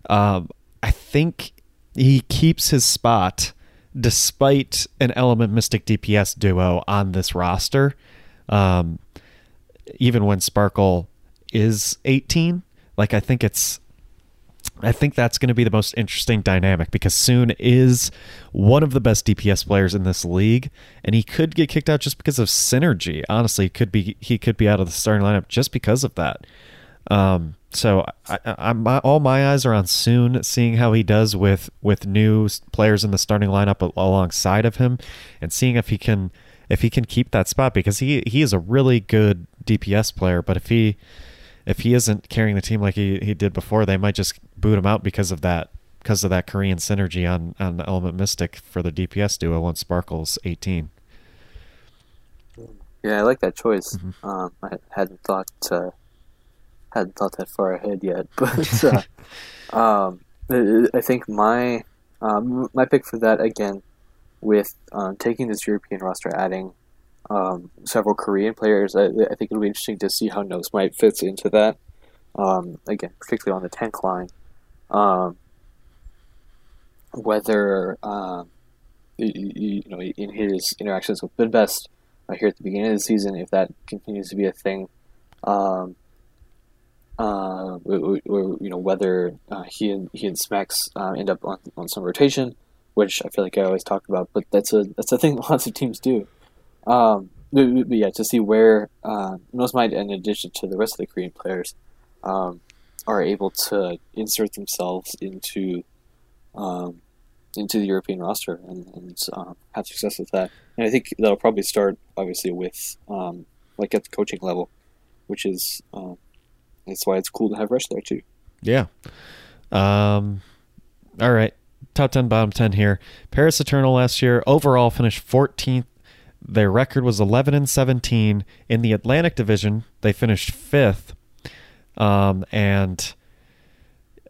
um, I think he keeps his spot despite an Element Mystic DPS duo on this roster. Um, even when Sparkle is 18, like I think it's I think that's going to be the most interesting dynamic because Soon is one of the best DPS players in this league, and he could get kicked out just because of synergy. Honestly, could be he could be out of the starting lineup just because of that. Um, so I, I'm all my eyes are on Soon, seeing how he does with with new players in the starting lineup alongside of him, and seeing if he can if he can keep that spot because he he is a really good DPS player. But if he if he isn't carrying the team like he, he did before, they might just boot him out because of that because of that Korean synergy on on Element Mystic for the DPS duo once Sparkle's eighteen. Yeah, I like that choice. Mm-hmm. Um, I hadn't thought uh, hadn't thought that far ahead yet, but uh, um, I think my um, my pick for that again with um, taking this European roster, adding um, several Korean players. I, I, think it'll be interesting to see how Nosmite fits into that. Um, again, particularly on the tank line. Um, whether um, you, you, know in his interactions with BenBest uh, here at the beginning of the season, if that continues to be a thing, um, uh, or, or, you know whether uh, he and he and Smex uh, end up on, on some rotation, which I feel like I always talk about, but that's a that's a thing lots of teams do. Um, but, but yeah, to see where uh, in addition to the rest of the Korean players, um, are able to insert themselves into um, into the European roster and, and um, have success with that. And I think that'll probably start obviously with um, like at the coaching level, which is um, that's why it's cool to have Rush there too. Yeah. Um, all right. Top 10, bottom 10 here. Paris Eternal last year overall finished 14th their record was 11 and 17 in the Atlantic Division. They finished fifth, um, and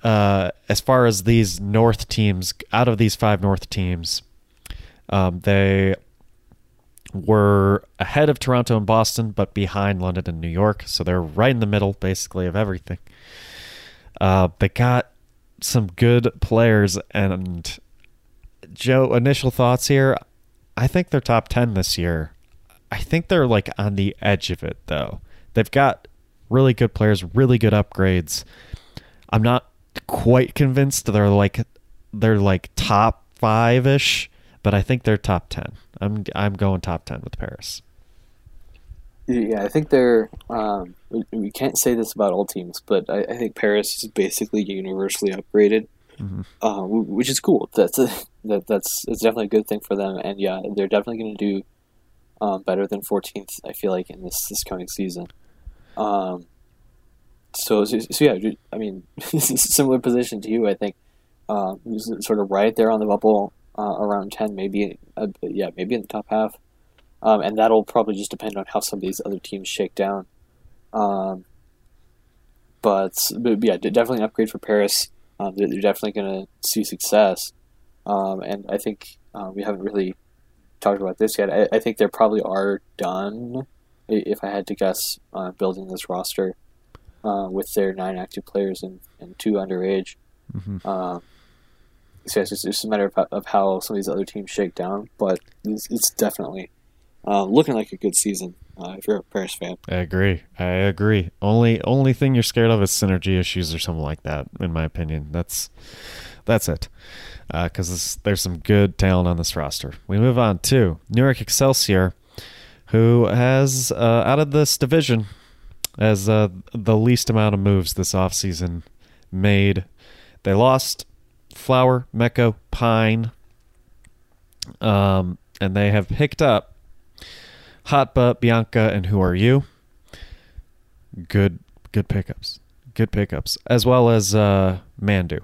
uh, as far as these North teams, out of these five North teams, um, they were ahead of Toronto and Boston, but behind London and New York. So they're right in the middle, basically, of everything. Uh, they got some good players, and Joe, initial thoughts here. I think they're top 10 this year. I think they're like on the edge of it though. They've got really good players, really good upgrades. I'm not quite convinced they're like they're like top 5ish, but I think they're top 10. I'm I'm going top 10 with Paris. Yeah, I think they're. Um, we can't say this about all teams, but I, I think Paris is basically universally upgraded mm-hmm. uh, which is cool. That's a, that that's it's definitely a good thing for them, and yeah, they're definitely going to do um, better than 14th. I feel like in this this coming season. Um, so, so, so yeah, I mean, similar position to you. I think um, sort of right there on the bubble, uh, around 10, maybe uh, yeah, maybe in the top half. Um, and that'll probably just depend on how some of these other teams shake down. Um, but, but yeah, definitely an upgrade for Paris um, they're, they're, definitely going to see success. Um, and I think uh, we haven't really talked about this yet. I, I, think they probably are done, if I had to guess, uh, building this roster uh, with their nine active players and, and two underage. Mm-hmm. Um, so it's just, it's just a matter of, of how some of these other teams shake down, but it's, it's definitely uh, looking like a good season uh, if you're a Paris fan. I agree. I agree. Only only thing you're scared of is synergy issues or something like that. In my opinion, that's that's it. Because uh, there's some good talent on this roster. We move on to New York Excelsior, who has uh, out of this division as uh, the least amount of moves this offseason made. They lost Flower, Meko, Pine, um, and they have picked up Hotba, Bianca, and Who Are You? Good, good pickups. Good pickups, as well as uh, Mandu.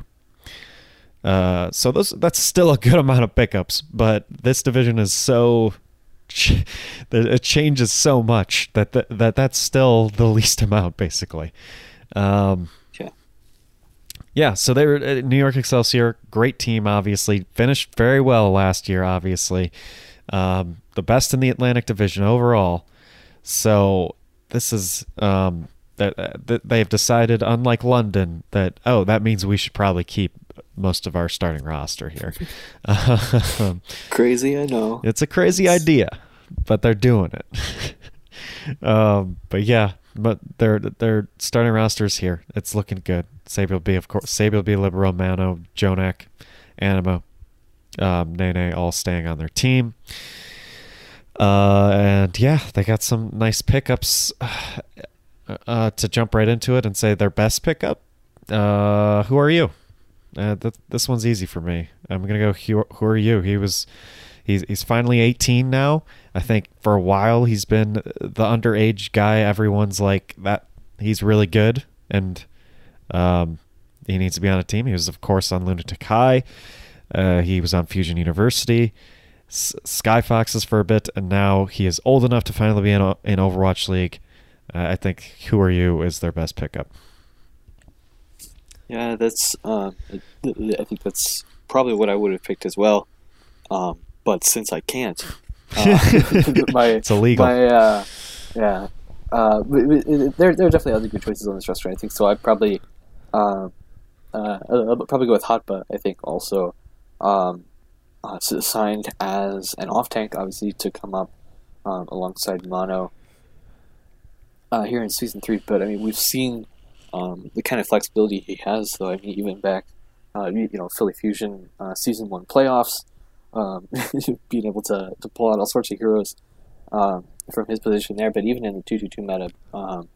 Uh, so those that's still a good amount of pickups, but this division is so it changes so much that that, that that's still the least amount basically. Um, yeah. Yeah, so they were uh, New York Excelsior, great team, obviously finished very well last year, obviously, um, the best in the Atlantic Division overall. So this is um, that, uh, that they have decided, unlike London, that oh, that means we should probably keep most of our starting roster here. um, crazy, I know. It's a crazy it's... idea, but they're doing it. um, but yeah, but their their starting rosters here. It's looking good. Saebyeolbe of course Saebyeolbe Libero, Mano, Jjonak, Anamo, um, Nenne all staying on their team. Uh, and yeah, they got some nice pickups. Uh, to jump right into it and say their best pickup. Uh, who are you? Uh, th- this one's easy for me. I'm gonna go. Who, who are you? He was. He's he's finally 18 now. I think for a while he's been the underage guy. Everyone's like that. He's really good, and um, he needs to be on a team. He was of course on Lunatic-Hai. Uh, he was on Fusion University, S- Skyfoxes for a bit, and now he is old enough to finally be in in Overwatch League. Uh, I think Who Are You is their best pickup. Yeah, that's. Uh, I think that's probably what I would have picked as well. Um, but since I can't, uh, my, it's illegal. My, uh, yeah, uh, there there are definitely other good choices on this roster. I think so. I'd probably uh, uh, I'll probably go with Hotba. I think also um, uh, signed as an off tank, obviously to come up um, alongside Mano uh, here in season three. But I mean, we've seen um, the kind of flexibility he has, though. I mean, even back, uh, you, know, Philly Fusion uh, season one playoffs, um, being able to, to pull out all sorts of heroes um, from his position there. But even in the two two two meta, um,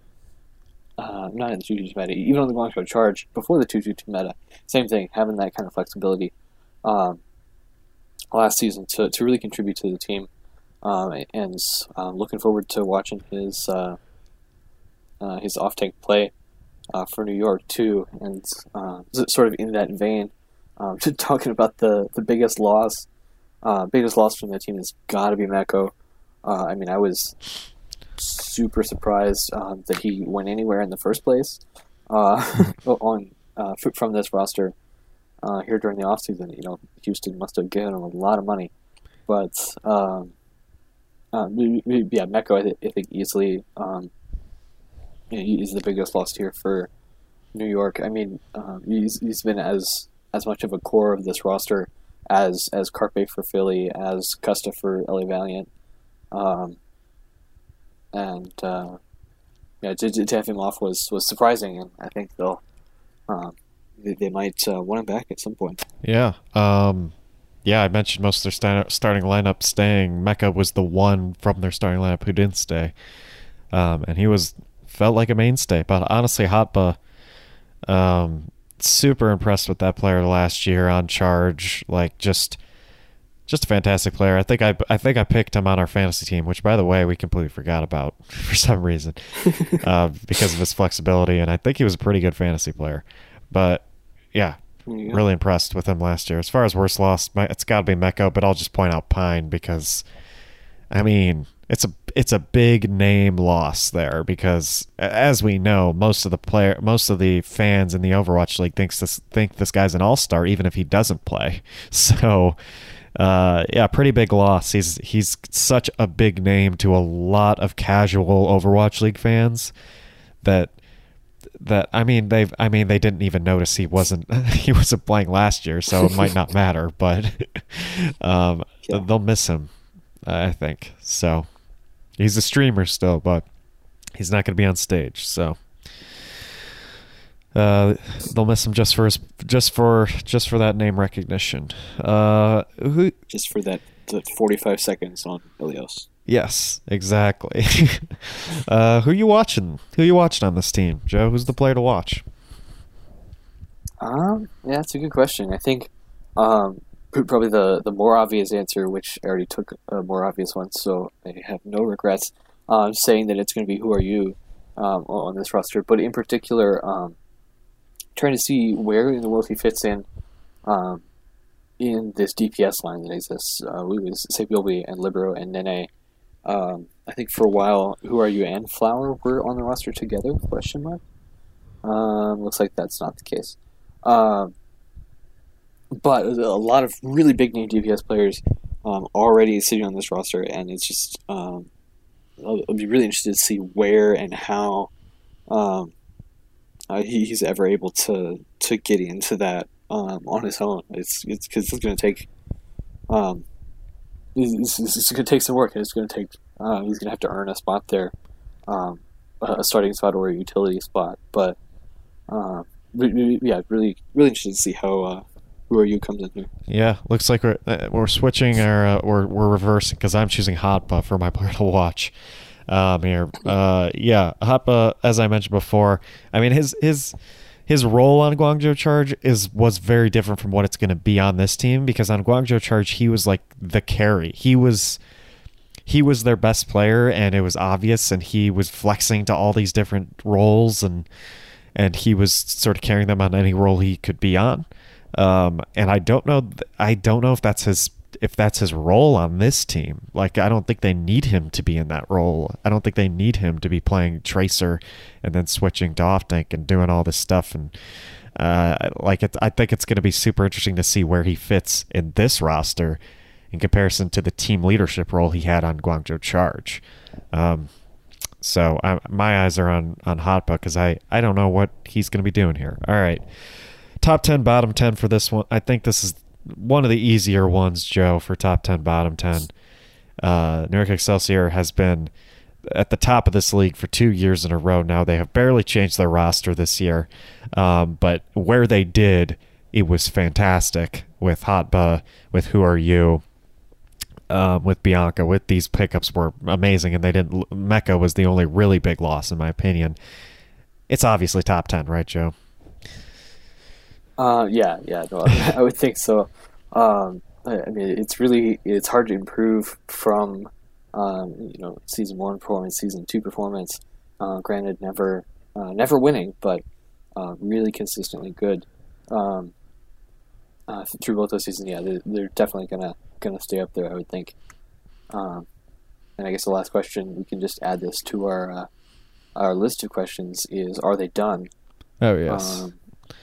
uh, not in the two two two meta, even on the Guangzhou Charge before the two two two meta, same thing, having that kind of flexibility um, last season to, to really contribute to the team. Um, and looking forward to watching his uh, his off tank play uh, for New York too, and uh, sort of in that vein, um, talking about the the biggest loss, uh, biggest loss from the team has got to be Meko. Uh, I mean, I was super surprised um, that he went anywhere in the first place on from this roster here during the offseason. You know, Houston must have given him a lot of money, but um, yeah, Meko I, th- I think easily. Um, he's the biggest loss here for New York. I mean, um, he's he's been as as much of a core of this roster as as Carpe for Philly, as Custa for LA Valiant, um, and uh, yeah, to, to have him off was was surprising, and I think they'll um, they, they, might uh, want him back at some point. Yeah. Um, yeah, I mentioned most of their st- starting lineup staying. Meko was the one from their starting lineup who didn't stay, um, and he was felt like a mainstay. But honestly, Hotba, um, super impressed with that player last year on charge. Like just, just a fantastic player. I think I, I think I picked him on our fantasy team, which by the way we completely forgot about for some reason, uh, because of his flexibility. And I think he was a pretty good fantasy player. But yeah, yeah. really impressed with him last year. As far as worst loss, it's got to be Meko, but I'll just point out Pine because, I mean, it's a it's a big name loss there because as we know most of the player most of the fans in the Overwatch league thinks this think this guy's an all-star even if he doesn't play. So uh, yeah, pretty big loss. He's he's such a big name to a lot of casual Overwatch League fans that that I mean they've I mean they didn't even notice he wasn't he wasn't playing last year, so it might not matter. But um, yeah. they'll miss him, I think. So He's a streamer still, but he's not going to be on stage. So uh, they'll miss him just for his, just for just for that name recognition. Uh, who just for that, that forty five seconds on Ilios. Yes, exactly. uh, who you watching? Who you watching on this team, Joe? Who's the player to watch? Um, yeah, that's a good question. I think um, probably the the more obvious answer, which I already took a more obvious one, so I have no regrets um, saying that it's going to be who are you um, on this roster. But in particular, um, trying to see where in the world he fits in um, in this DPS line that exists. Uh, we was Saebyeolbe and Libero and Nenne. Um, I think for a while, who are you and Flower were on the roster together? Question mark. Um, looks like that's not the case. Um, but a lot of really big name DPS players um, already sitting on this roster, and it's just um, I'll, I'll, be really interested to see where and how um, uh, he, he's ever able to to get into that um, on his own. It's it's because it's going to take um, it's, it's going to take some work. It's going to take uh, he's going to have to earn a spot there, um, a starting spot or a utility spot. But uh, yeah, really really interested to see how you comes in here. Yeah, looks like we're uh, we're switching or uh, we're we're reversing because I'm choosing Hotba for my to watch. Um, here, uh, yeah, Hotba, as I mentioned before, I mean his his his role on Guangzhou Charge is was very different from what it's going to be on this team because on Guangzhou Charge he was like the carry. He was he was their best player and it was obvious and he was flexing to all these different roles and and he was sort of carrying them on any role he could be on. Um, and I don't know. I don't know if that's his if that's his role on this team. Like I don't think they need him to be in that role. I don't think they need him to be playing tracer and then switching to off tank and doing all this stuff. And uh, like it, I think it's going to be super interesting to see where he fits in this roster in comparison to the team leadership role he had on Guangzhou Charge. Um, so I, my eyes are on on Hotba because I I don't know what he's going to be doing here. All right top 10, bottom 10 for this one. I think this is one of the easier ones, Joe, for top 10, bottom 10. Uh, New York Excelsior has been at the top of this league for two years in a row now. They have barely changed their roster this year, um, but where they did, it was fantastic with Hotba, with Who Are You, um, with Bianca, with these pickups were amazing, and they didn't. Meko was the only really big loss, in my opinion. It's obviously top 10, right, Joe? Uh, yeah, yeah, no, I would think so. Um, I mean, it's really it's hard to improve from um, you know season one performance, season two performance. Uh, granted, never uh, never winning, but uh, really consistently good um, uh, through both those seasons. Yeah, they're, they're, definitely gonna gonna stay up there. I would think. Um, and I guess the last question we can just add this to our uh, our list of questions is: Are they done? Oh yes.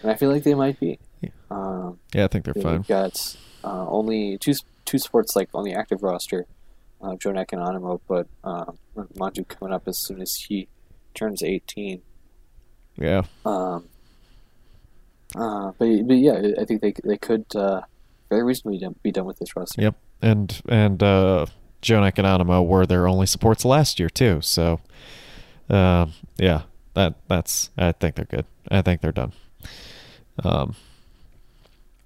And I feel like they might be. Yeah, um, yeah I think they're fine. Got uh, only two two sports like on the active roster, uh, and Anamo, but uh, Manju coming up as soon as he turns eighteen. Yeah. Um. Uh, but but yeah, I think they they could uh, very reasonably be done with this roster. Yep, and and uh, and Anamo were their only supports last year too. So, uh, yeah, that that's I think they're good. I think they're done. Um,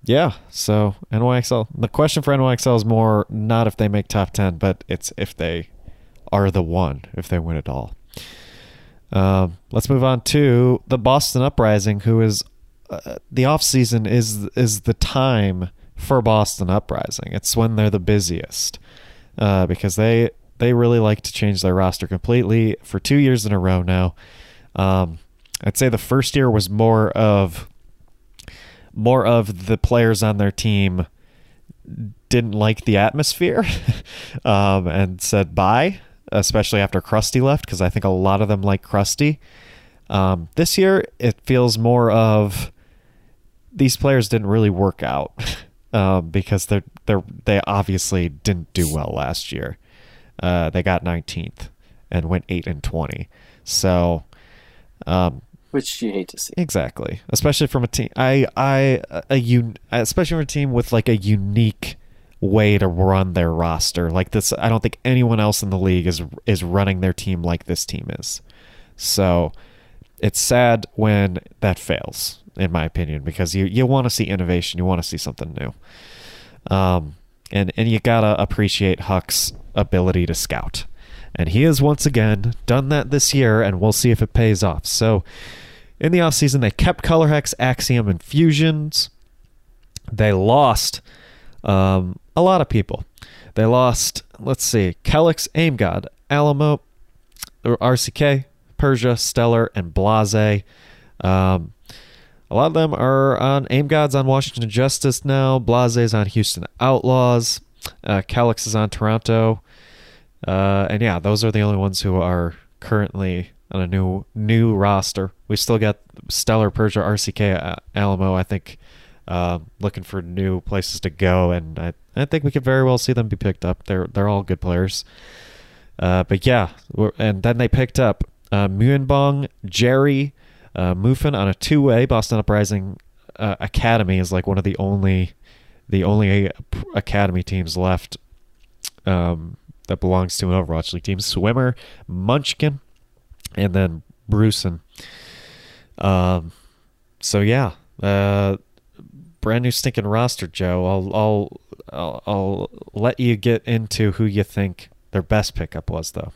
yeah, so NYXL. The question for NYXL is more not if they make top 10, but it's if they are the one, if they win it all. Um, let's move on to the Boston Uprising, who is uh, the off season is is the time for Boston Uprising. It's when they're the busiest uh, because they they really like to change their roster completely for two years in a row now. Um, I'd say the first year was more of more of the players on their team didn't like the atmosphere um, and said bye, especially after Crusty left, because I think a lot of them like Crusty. Um, this year, it feels more of these players didn't really work out um, because they're they they obviously didn't do well last year. Uh, they got 19th and went eight and 20. So um, which you hate to see. Exactly, especially from a team. I I a un, especially from a team with like a unique way to run their roster like this. I don't think anyone else in the league is is running their team like this team is. So it's sad when that fails, in my opinion, because you you want to see innovation, you want to see something new. Um, and and you gotta appreciate Huck's ability to scout. And he has once again done that this year, and we'll see if it pays off. So, in the offseason, they kept Colourhex, Axiom, and Fusions. They lost um, a lot of people. They lost, let's see, Kellex, Aim God, Alemao, RCK, Persia, Stellar, and Blase. Um, a lot of them are on Aim Gods on Washington Justice now. Blase's on Houston Outlaws. Uh, Kellex is on Toronto. Uh, and yeah, those are the only ones who are currently on a new new roster. We still got Stellar, Persia, RCK, uh, Alemao. I think uh, looking for new places to go, and I, I think we could very well see them be picked up. They're they're all good players. Uh, but yeah, and then they picked up uh, Muenbong, Jerry, uh, Muffin on a two-way. Boston Uprising uh, Academy is like one of the only the only academy teams left um, that belongs to an Overwatch League team. Swimmer, Munchkin, and then Brusen. Um, so yeah, uh, brand new stinking roster, Joe. I'll, I'll I'll I'll let you get into who you think their best pickup was, though.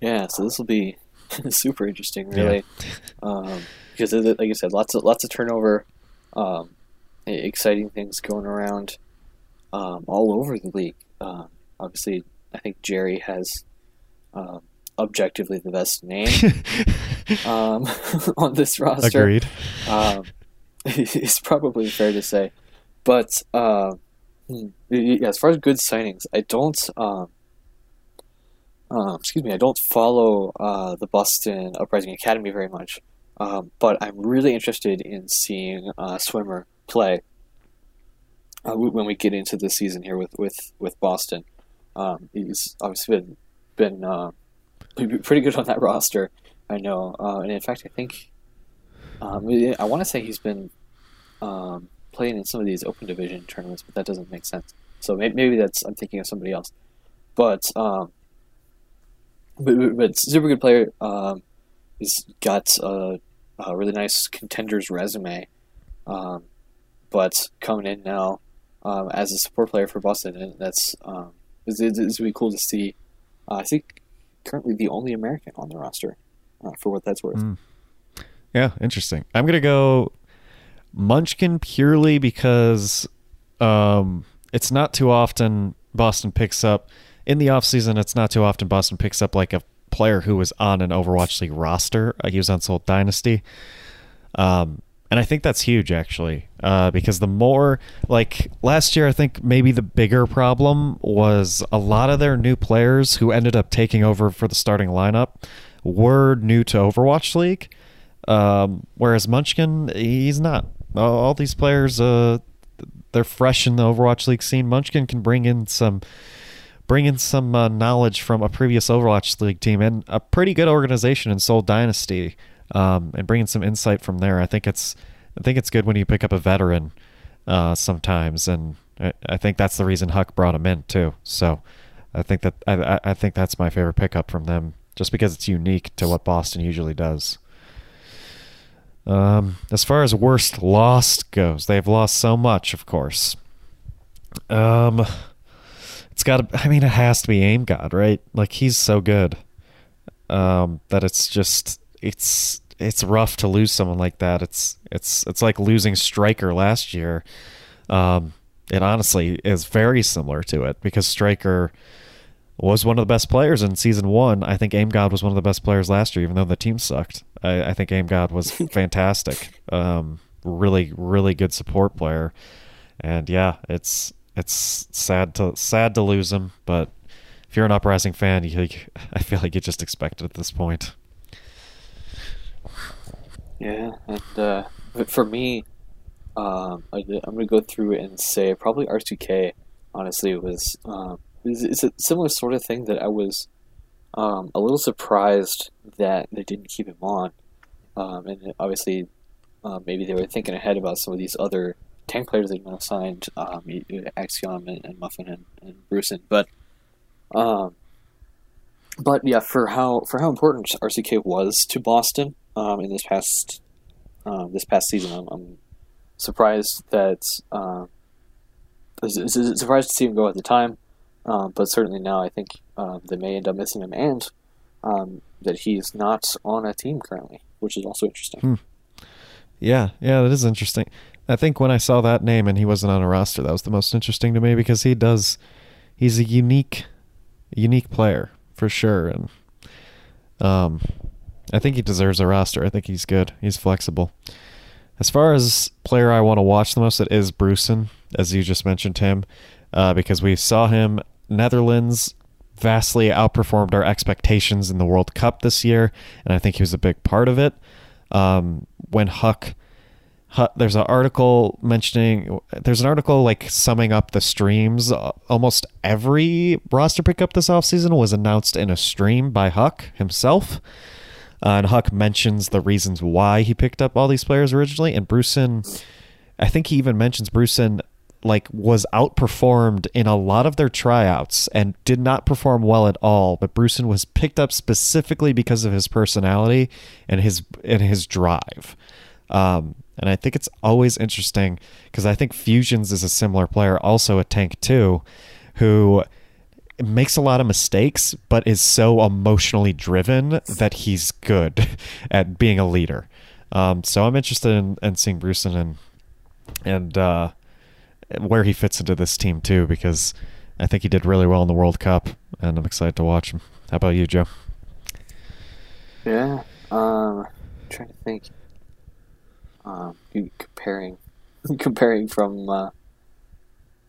Yeah, so this will be super interesting, really, yeah. um, because like I said, lots of lots of turnover, um, exciting things going around um, all over the league. Um, obviously, I think Jerry has um, objectively the best name um, on this roster. Agreed. it's probably fair to say, but uh, yeah, as far as good signings, I don't. Um, um, excuse me, I don't follow uh, the Boston Uprising Academy very much, um, but I'm really interested in seeing uh, Swimmer play uh, when we get into the season here with with with Boston. Um, he's obviously been been uh, pretty good on that roster. I know, uh, and in fact, I think um, I want to say he's been um, playing in some of these open division tournaments, but that doesn't make sense. So maybe, maybe that's I'm thinking of somebody else. But um, but, but super good player. Um, he's got a, a really nice contenders resume. Um, but coming in now um, as a support player for Boston, and that's um, it's, it's, it's really cool to see. Uh, I think currently the only American on the roster, uh, for what that's worth. Mm. Yeah, interesting. I'm gonna go Munchkin purely because um, it's not too often Boston picks up in the offseason, it's not too often Boston picks up like a player who was on an Overwatch League roster. Uh, he was on Seoul Dynasty. Um, and I think that's huge actually, uh, because the more like last year, I think maybe the bigger problem was a lot of their new players who ended up taking over for the starting lineup were new to Overwatch League, um, whereas Munchkin he's not all these players, uh, they're fresh in the Overwatch League scene. Munchkin can bring in some, bring in some uh, knowledge from a previous Overwatch League team and a pretty good organization in Seoul Dynasty, um, and bringing some insight from there. I think it's, I think it's good when you pick up a veteran, uh, sometimes, and I, I think that's the reason Huck brought him in too. So, I think that I, I think that's my favorite pickup from them, just because it's unique to what Boston usually does. Um, as far as worst lost goes, they've lost so much, of course. Um, it's got to. I mean, it has to be Aim God, right? Like he's so good. Um, that it's just it's it's rough to lose someone like that. It's it's it's like losing Striker last year. Um, it honestly is very similar to it because Striker was one of the best players in season one. I think Aim God was one of the best players last year, even though the team sucked. I, I think Aim God was fantastic. Um, really, really good support player. And yeah, it's it's sad to sad to lose him, but if you're an uprising fan, you, I feel like you just expect it at this point. Yeah, and uh, for me, um, I, am gonna go through and say probably RCK. Honestly, was um, it's, a similar sort of thing that I was um, a little surprised that they didn't keep him on. Um, and obviously, uh, maybe they were thinking ahead about some of these other tank players they might have signed, um, Axiom and, and Muffin and, and. But, um, but yeah, for how for how important RCK was to Boston um, in this past um, this past season, I'm, I'm surprised that uh, surprised to see him go at the time. Um, but certainly now, I think um, they may end up missing him, and um, that he's not on a team currently, which is also interesting. Hmm. Yeah, yeah, that is interesting. I think when I saw that name and he wasn't on a roster, that was the most interesting to me because he does. He's a unique, unique player for sure, and um, I think he deserves a roster. I think he's good. He's flexible. As far as player I want to watch the most, it is Bruson, as you just mentioned him, uh, because we saw him Netherlands vastly outperformed our expectations in the World Cup this year, and I think he was a big part of it. Um, when Huck, Huck, there's an article mentioning, there's an article like summing up the streams. Almost every roster pickup this offseason was announced in a stream by HuK himself. Uh, and HuK mentions the reasons why he picked up all these players originally. And Bruson, I think he even mentions Bruson like was outperformed in a lot of their tryouts and did not perform well at all. But Bruson was picked up specifically because of his personality and his and his drive. Um, and I think it's always interesting because I think Fusions is a similar player, also a tank too, who makes a lot of mistakes, but is so emotionally driven that he's good at being a leader. Um, so I'm interested in, in seeing Bruson and and uh, where he fits into this team too, because I think he did really well in the World Cup, and I'm excited to watch him. How about you, Joe? Yeah, um, I'm trying to think. Um, comparing, comparing from uh,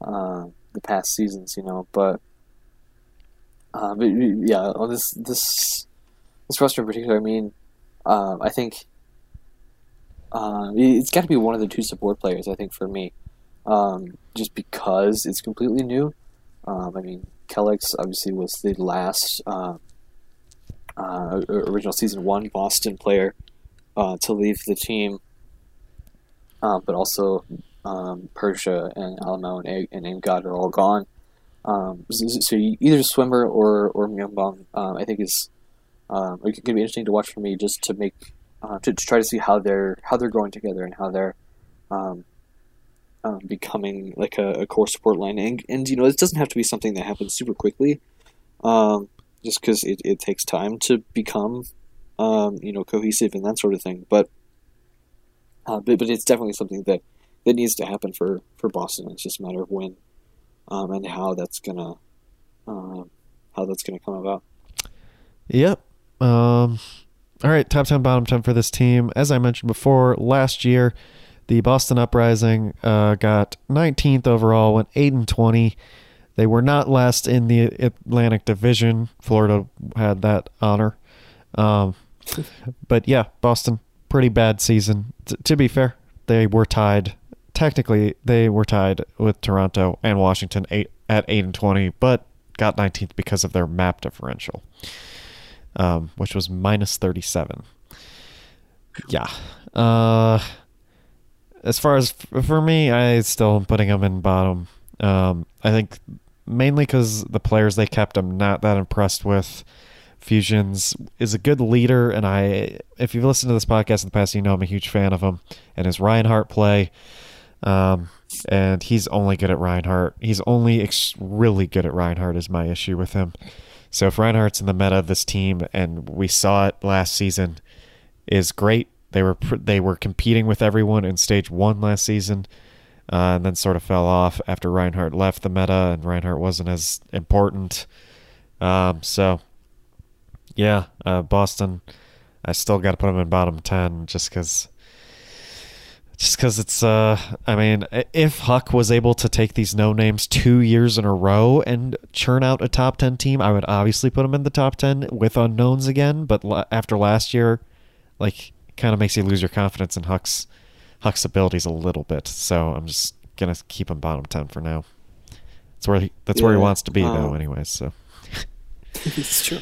uh, the past seasons, you know, but, but yeah, on this this this roster in particular, I mean, um, I think it's got to be one of the two support players. I think for me, um, just because it's completely new. Um, I mean, Kellex obviously was the last uh, original season one Boston player uh, to leave the team, uh, but also um, Persia and Alemao and, and AimGod are all gone. Um, so, so either Swimmer or or Myungbong, um, I think is um, going to be interesting to watch for me just to make uh, to, to, try to see how they're how they're growing together and how they're um, um, becoming like a, a, core support line. And, and, you know, it doesn't have to be something that happens super quickly, um, just because it, it takes time to become, um, you know, cohesive and that sort of thing. But, uh, but, but it's definitely something that, that needs to happen for, for Boston. It's just a matter of when um, and how that's gonna um, how that's gonna come about. Yep. Um, all right, top ten, bottom ten for this team. As I mentioned before, last year the Boston Uprising uh, got 19th overall, went 8 and 20. They were not last in the Atlantic Division. Florida had that honor. Um, but yeah, Boston, pretty bad season. T- to be fair, they were tied. Technically, they were tied with Toronto and Washington eight, at 8 and 20, but got 19th because of their map differential, um, which was minus 37. Yeah. Uh, as far as for me, I still am putting them in bottom. Um, I think mainly because the players they kept, I'm not that impressed with. Fusions is a good leader, and I, if you've listened to this podcast in the past, you know I'm a huge fan of him and his Reinhardt play. Um, and he's only good at Reinhardt. He's only ex- really good at Reinhardt is my issue with him. So if Reinhardt's in the meta of this team, and we saw it last season, is great. They were they were competing with everyone in stage one last season, uh, and then sort of fell off after Reinhardt left the meta, and Reinhardt wasn't as important. Um, so, yeah, uh, Boston. I still got to put them in bottom ten just because. Just because it's, uh, I mean, if HuK was able to take these no names two years in a row and churn out a top 10 team, I would obviously put them in the top 10 with unknowns again. But after last year, like, kind of makes you lose your confidence in HuK's HuK's abilities a little bit. So I'm just gonna keep him bottom ten for now. That's where he, that's yeah, where he wants to be um, though, anyways. So it's true.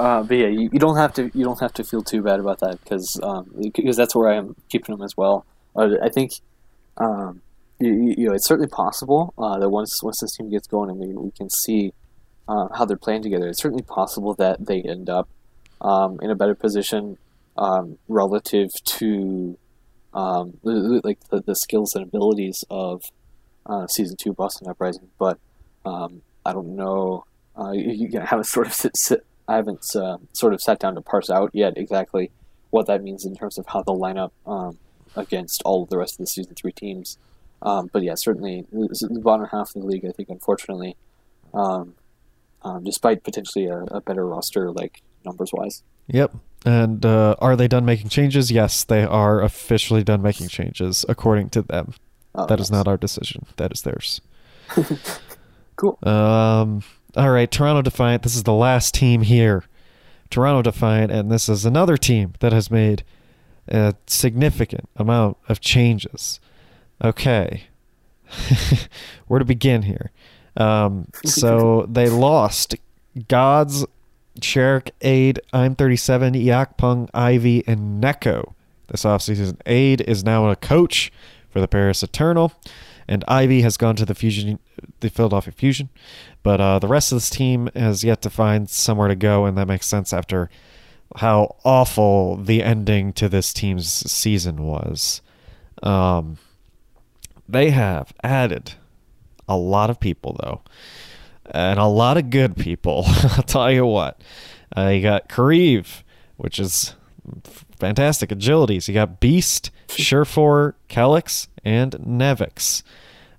Uh, but yeah, you, you, don't have to you don't have to feel too bad about that because um, because that's where I am keeping them as well. Uh, I think um, you, you, know it's certainly possible uh, that once once this team gets going and we, we can see uh, how they're playing together, it's certainly possible that they end up um, in a better position um, relative to um, like the, the, skills and abilities of uh, season two Boston Uprising. But um, I don't know. You, you gonna haven't sort of sit, sit, I haven't uh, sort of sat down to parse out yet exactly what that means in terms of how they'll line up um, against all of the rest of the season three teams. Um, but yeah, certainly the bottom half of the league, I think, unfortunately, um, um, despite potentially a, a, better roster, like numbers wise. Yep. And uh, are they done making changes? Yes, they are officially done making changes, according to them. Oh, that nice. is not our decision. That is theirs. cool. Um. All right, Toronto Defiant. This is the last team here. Toronto Defiant, and this is another team that has made a significant amount of changes. Okay. Where to begin here? Um, so they lost Gods, Sherrick, Aid, Im37, Yakpung, Ivy, and Neko this offseason. Aid is now a coach for the Paris Eternal, and Ivy has gone to the Fusion, the Philadelphia Fusion. But uh, the rest of this team has yet to find somewhere to go, and that makes sense after how awful the ending to this team's season was. Um, they have added a lot of people, though, and a lot of good people. I'll tell you what. Uh, you got Kariv, which is fantastic agilities. You got Beast, Surefour, Kellex, and Nevix.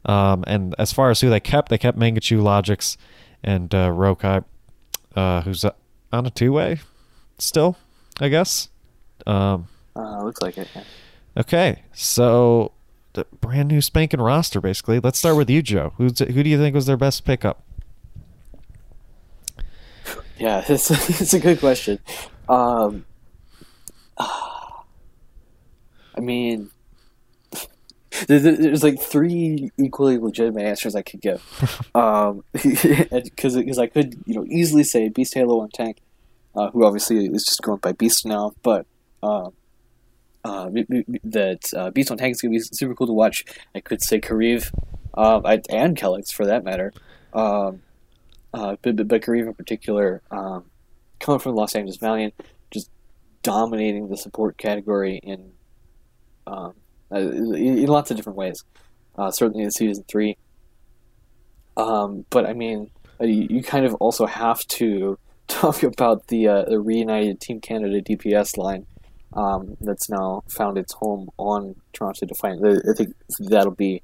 Um, and as far as who they kept, they kept Mangachu, Logix, and uh, Rokai, uh, who's on a two way still, I guess. Um, uh, looks like it. Yeah. Okay, so the brand new spanking roster, basically. Let's start with you, Joe. Who's, who do you think was their best pickup? Yeah, it's, it's a good question. Um, I mean, there's like three equally legitimate answers I could give. Um, because because I could you know easily say Beast Halo One Tank, uh, who obviously is just going by Beast now, but um, uh, that uh, Beast on Tank is going to be super cool to watch. I could say Kariv, um, and Kellex for that matter. Um, uh, but, but, but Kariv in particular, um, coming from Los Angeles Valiant, just dominating the support category in um, uh, in lots of different ways. Uh, certainly in season three. Um, but I mean, uh, you, you, kind of also have to talk about the uh, the reunited Team Canada DPS line um, that's now found its home on Toronto Defiant. I think that'll be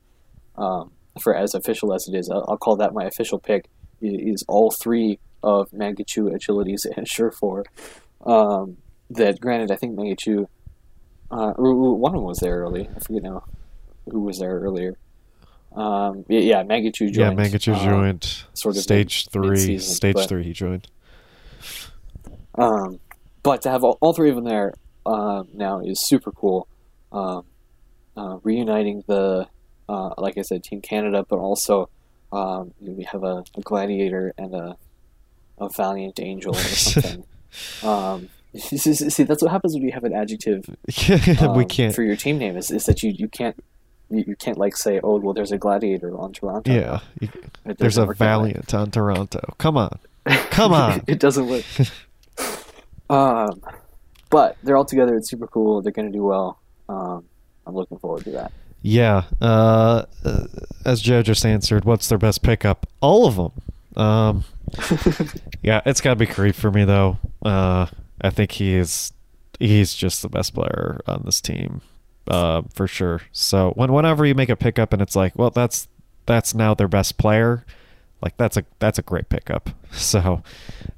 um, for as official as it is. I'll, I'll, call that my official pick. Is all three of Mangachu agilities and Surefour. Um, that granted, I think Mangachu, uh, one of them was there early. I forget now who was there earlier. Um, yeah, yeah, Mangachu joined. Yeah, Mangachu uh, joined. Sort of stage three. Stage but, three, he joined. Um, but to have all, all three of them there, um, now is super cool. Um, uh, reuniting the, uh, like I said, Team Canada, but also um, we have a, a, gladiator and a, a valiant angel or something. Um, see, that's what happens when you have an adjective. we um, can't for your team name is, is that you, you can't you, you can't like say oh well there's a gladiator on Toronto. Yeah, you, there's a valiant on Toronto. Come on, come on. it doesn't work. um, but they're all together. It's super cool. They're going to do well. Um, I'm looking forward to that. Yeah. Uh, as Joe just answered, what's their best pickup? All of them. Um, yeah, it's got to be Kariv for me though. Uh, I think he is he's just the best player on this team, uh, for sure. So when whenever you make a pickup and it's like, well, that's that's now their best player, like that's a that's a great pickup. So,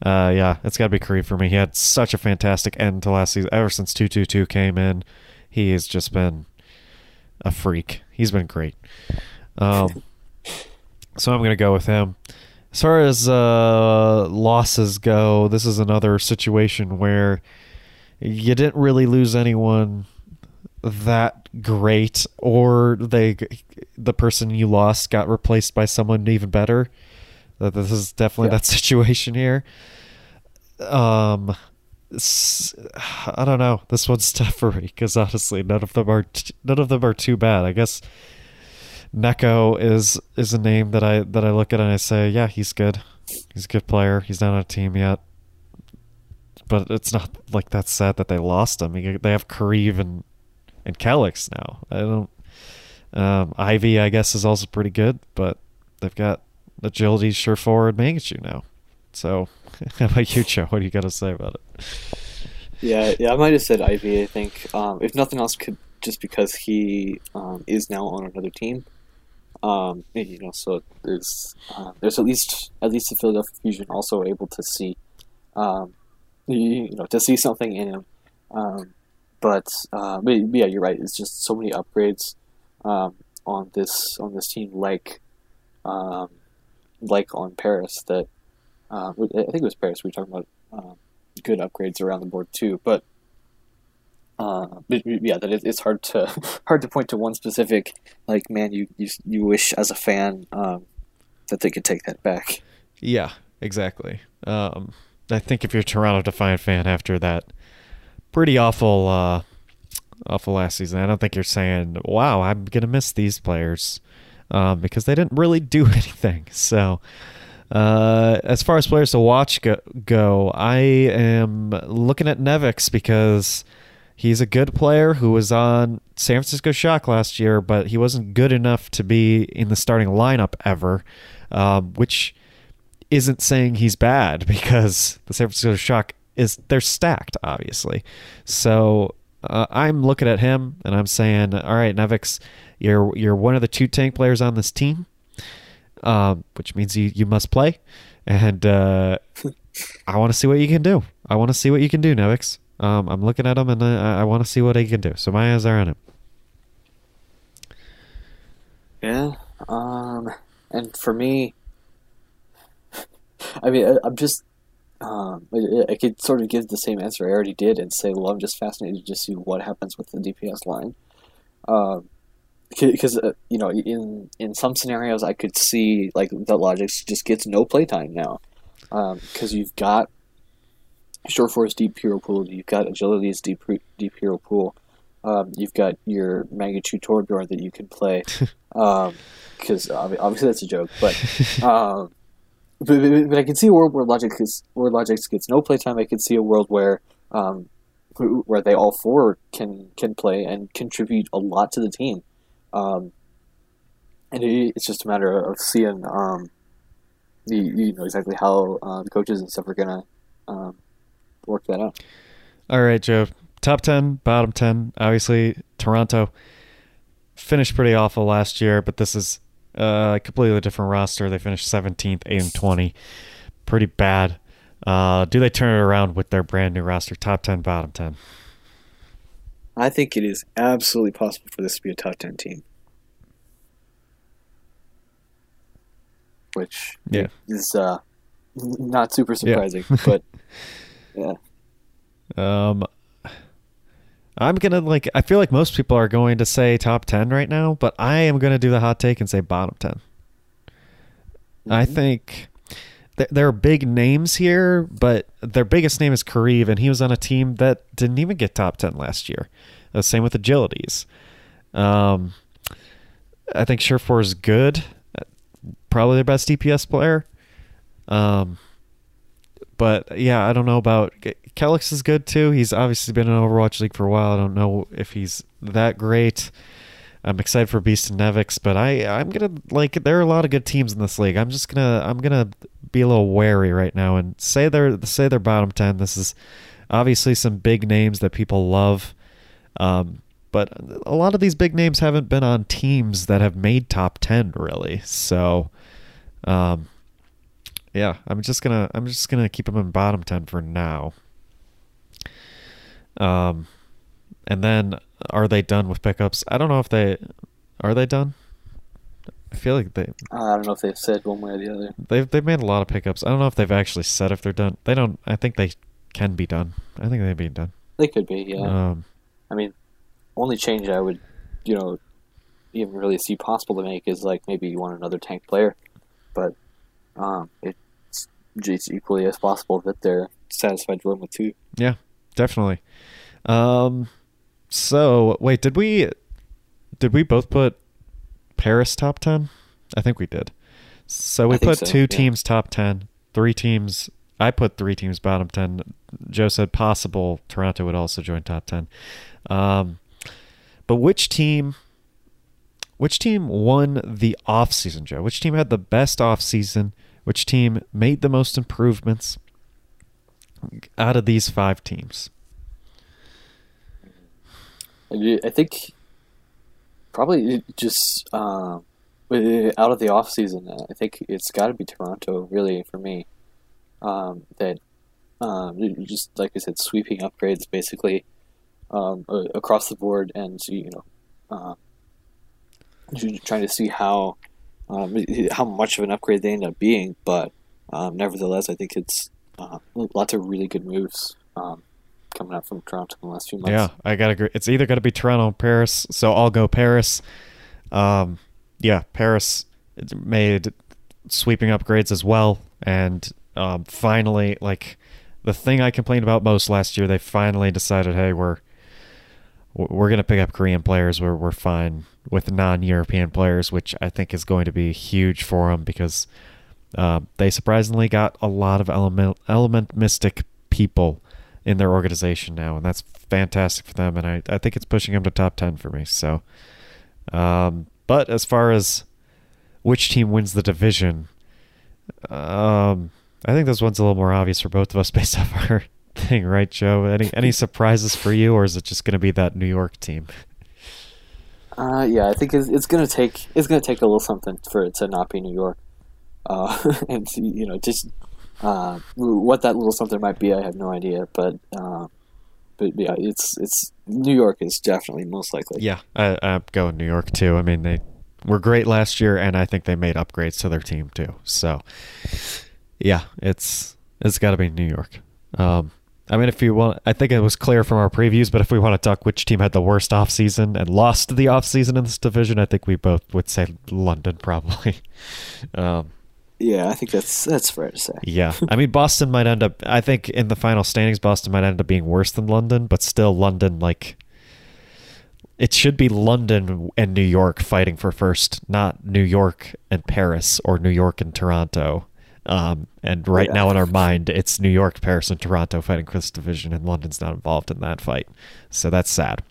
uh, yeah, it's got to be Kariv for me. He had such a fantastic end to last season. Ever since two two two came in, he has just been a freak. He's been great. Um, so I'm gonna go with him. As far as uh, losses go, this is another situation where you didn't really lose anyone that great, or they the person you lost got replaced by someone even better. This is definitely yeah. that situation here. Um, I don't know. This one's tough for me because honestly, none of them are t- none of them are too bad. I guess Neko is is a name that I that I look at and I say, yeah, he's good. He's a good player. He's not on a team yet, but it's not like that sad that they lost him. They have Kariv and and Kellex now. I don't. Um, Ivy, I guess, is also pretty good, but they've got agility, sure forward Mangachu now. So, how about you, Joe? What do you got to say about it? Yeah, yeah, I might have said Ivy. I think um, if nothing else, could just because he um, is now on another team. Um, you know, so there's uh, there's at least at least the Philadelphia Fusion also able to see, um, you, you know, to see something in him. Um, but, uh, but yeah, you're right. It's just so many upgrades um, on this on this team, like um, like on Paris. That uh, I think it was Paris. We were talking about um, good upgrades around the board too, but. Uh, but yeah, that it, it's hard to hard to point to one specific like man you you, you wish as a fan um, that they could take that back. Yeah, exactly. Um, I think if you're a Toronto Defiant fan after that pretty awful uh, awful last season, I don't think you're saying, "Wow, I'm gonna miss these players," um, because they didn't really do anything. So. Uh, as far as players to watch go, go, I am looking at Nevix because he's a good player who was on San Francisco Shock last year, but he wasn't good enough to be in the starting lineup ever, um, which isn't saying he's bad because the San Francisco Shock is they're stacked, obviously. So uh, I'm looking at him and I'm saying, all right, Nevix, you're you're one of the two tank players on this team, um, which means you you must play, and uh, I want to see what you can do. I want to see what you can do, Nevix. Um, I'm looking at him and I, I want to see what he can do. So my eyes are on him. Yeah. Um, and for me, I mean, I, am just, um, I, I, could sort of give the same answer I already did and say, well, I'm just fascinated to just see what happens with the DPS line. Um, because uh, you know, in in some scenarios, I could see like that Logix just gets no playtime now, because um, you've got Surefour's Deep Hero Pool, you've got Agility's Deep Deep Hero Pool, um, you've got your Mangachu Torbjorn that you can play, because um, obviously that's a joke, but, um, but, but, but I can see a world where Logix is, where Logix gets no playtime. I can see a world where um, where they all four can can play and contribute a lot to the team, um, and it, it's just a matter of seeing um, the, you know exactly how uh, the coaches and stuff are gonna um, work that out. All right, Joe. Top 10, bottom 10. Obviously, Toronto finished pretty awful last year, but this is a completely different roster. They finished 17th, 8 and 20. Pretty bad. Uh, do they turn it around with their brand new roster? Top 10, bottom 10. I think it is absolutely possible for this to be a top 10 team. Which yeah. is uh, not super surprising, yeah. but yeah. Um, I'm gonna like. I feel like most people are going to say top ten right now, but I am gonna do the hot take and say bottom 10 mm-hmm. I think th- there are big names here, but their biggest name is Kariv, and he was on a team that didn't even get top ten last year. The same with agilities. Um, I think Surefour is good, probably their best DPS player. Um, but yeah, I don't know about Kellex is good too. He's obviously been in Overwatch League for a while. I don't know if he's that great. I'm excited for Beast and Nevix, but I I'm gonna like there are a lot of good teams in this league. I'm just gonna I'm gonna be a little wary right now and say they're say they're bottom ten. This is obviously some big names that people love, um, but a lot of these big names haven't been on teams that have made top ten really. So, um, yeah, I'm just gonna I'm just gonna keep them in bottom ten for now. Um, and then are they done with pickups? I don't know if they are they done. I feel like they. I don't know if they've said one way or the other. They've they've made a lot of pickups. I don't know if they've actually said if they're done. They don't. I think they can be done. I think they'd be done. They could be. Yeah. Um, I mean, only change I would, you know, even really see possible to make is like maybe you want another tank player, but um, it it's equally as possible that they're satisfied run with two. Yeah, definitely. Um, so wait, did we did we both put Paris top ten? I think we did. So we put so, two yeah. teams top ten, three teams. I put three teams bottom ten. Joe said possible Toronto would also join top ten. Um, but which team which team won the off season, Joe? Which team had the best offseason? Which team made the most improvements out of these five teams? I think probably just uh, out of the off season. I think it's got to be Toronto, really, for me. Um, that um, just like I said, sweeping upgrades basically um, across the board, and you know, uh, trying to see how um, how much of an upgrade they end up being. But um, nevertheless, I think it's uh, lots of really good moves um, coming up from Toronto in the last few months. Yeah, I gotta agree. It's either gonna be Toronto or Paris, so I'll go Paris. Um, yeah, Paris made sweeping upgrades as well, and um, finally, like the thing I complained about most last year, they finally decided, hey, we're we're gonna pick up Korean players. We're we're fine with non-European players, which I think is going to be huge for them because uh, they surprisingly got a lot of element Element Mystic people in their organization now, and that's fantastic for them. And I, I think it's pushing them to top ten for me. So, um, but as far as which team wins the division, um, I think this one's a little more obvious for both of us based off our thing, right, Joe? Any any surprises for you, or is it just going to be that New York team? Uh, yeah, I think it's, it's gonna take it's gonna take a little something for it to not be New York, uh, and you know just uh, what that little something might be, I have no idea. But uh, but yeah, it's it's New York is definitely most likely. Yeah, I, I'm going New York too. I mean, they were great last year, and I think they made upgrades to their team too. So yeah, it's it's got to be New York. Um, I mean, if you want, I think it was clear from our previews, but if we want to talk which team had the worst offseason and lost the offseason in this division, I think we both would say London probably. um, yeah, I think that's that's fair to say. Yeah, I mean Boston might end up. I think in the final standings, Boston might end up being worse than London, but still London like it should be London and New York fighting for first, not New York and Paris or New York and Toronto. Um, and right yeah. now in our mind, it's New York, Paris, and Toronto fighting for this division, and London's not involved in that fight. So that's sad.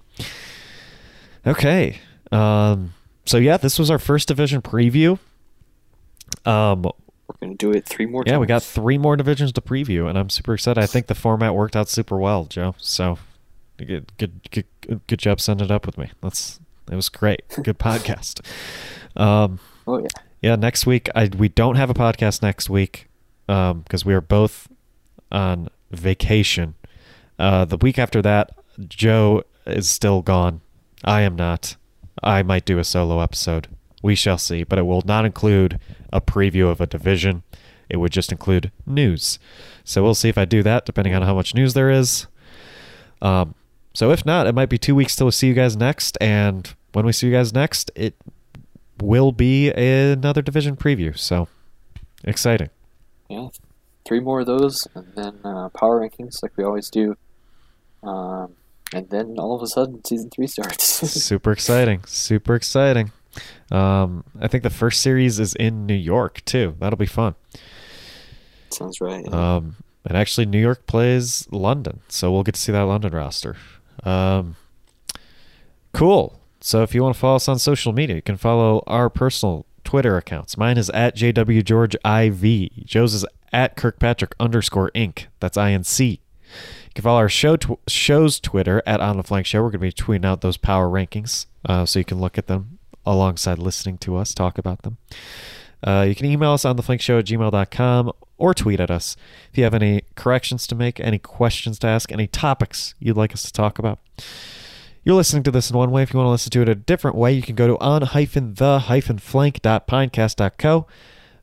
Okay. Um, so yeah, this was our first division preview. Um, We're gonna do it three more. Yeah, times. we got three more divisions to preview, and I'm super excited. I think the format worked out super well, Joe. So good, good, good, good job sending it up with me. That's it was great. Good podcast. Um, oh yeah. Yeah, next week I we don't have a podcast next week because um, we are both on vacation. Uh, the week after that, Joe is still gone. I am not. I might do a solo episode. We shall see, but it will not include a preview of a division. It would just include news. So we'll see if I do that, depending on how much news there is. Um, so if not, it might be two weeks till we see you guys next. And when we see you guys next, it will be another division preview. So exciting. Yeah, three more of those, and then uh, power rankings like we always do. Um, and then all of a sudden, season three starts. Super exciting! Super exciting. Um, I think the first series is in New York too. That'll be fun. Sounds right. Yeah. Um, and actually, New York plays London, so we'll get to see that London roster. Um, cool. So if you want to follow us on social media, you can follow our personal Twitter accounts. Mine is at JWGeorgeIV. Joe's is at Kirkpatrick underscore Inc. That's INC. You can follow our show tw- show's Twitter at On the Flank Show. We're going to be tweeting out those power rankings uh, so you can look at them alongside listening to us talk about them. Uh, you can email us on the Flank Show at gmail.com or tweet at us if you have any corrections to make, any questions to ask, any topics you'd like us to talk about. You're listening to this in one way. If you want to listen to it a different way, you can go to on-the-flank.pinecast.co.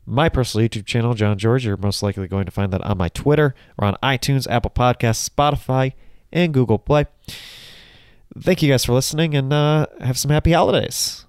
My personal YouTube channel, John George. You're most likely going to find that on my Twitter or on iTunes, Apple Podcasts, Spotify, and Google Play. Thank you guys for listening and uh, have some happy holidays.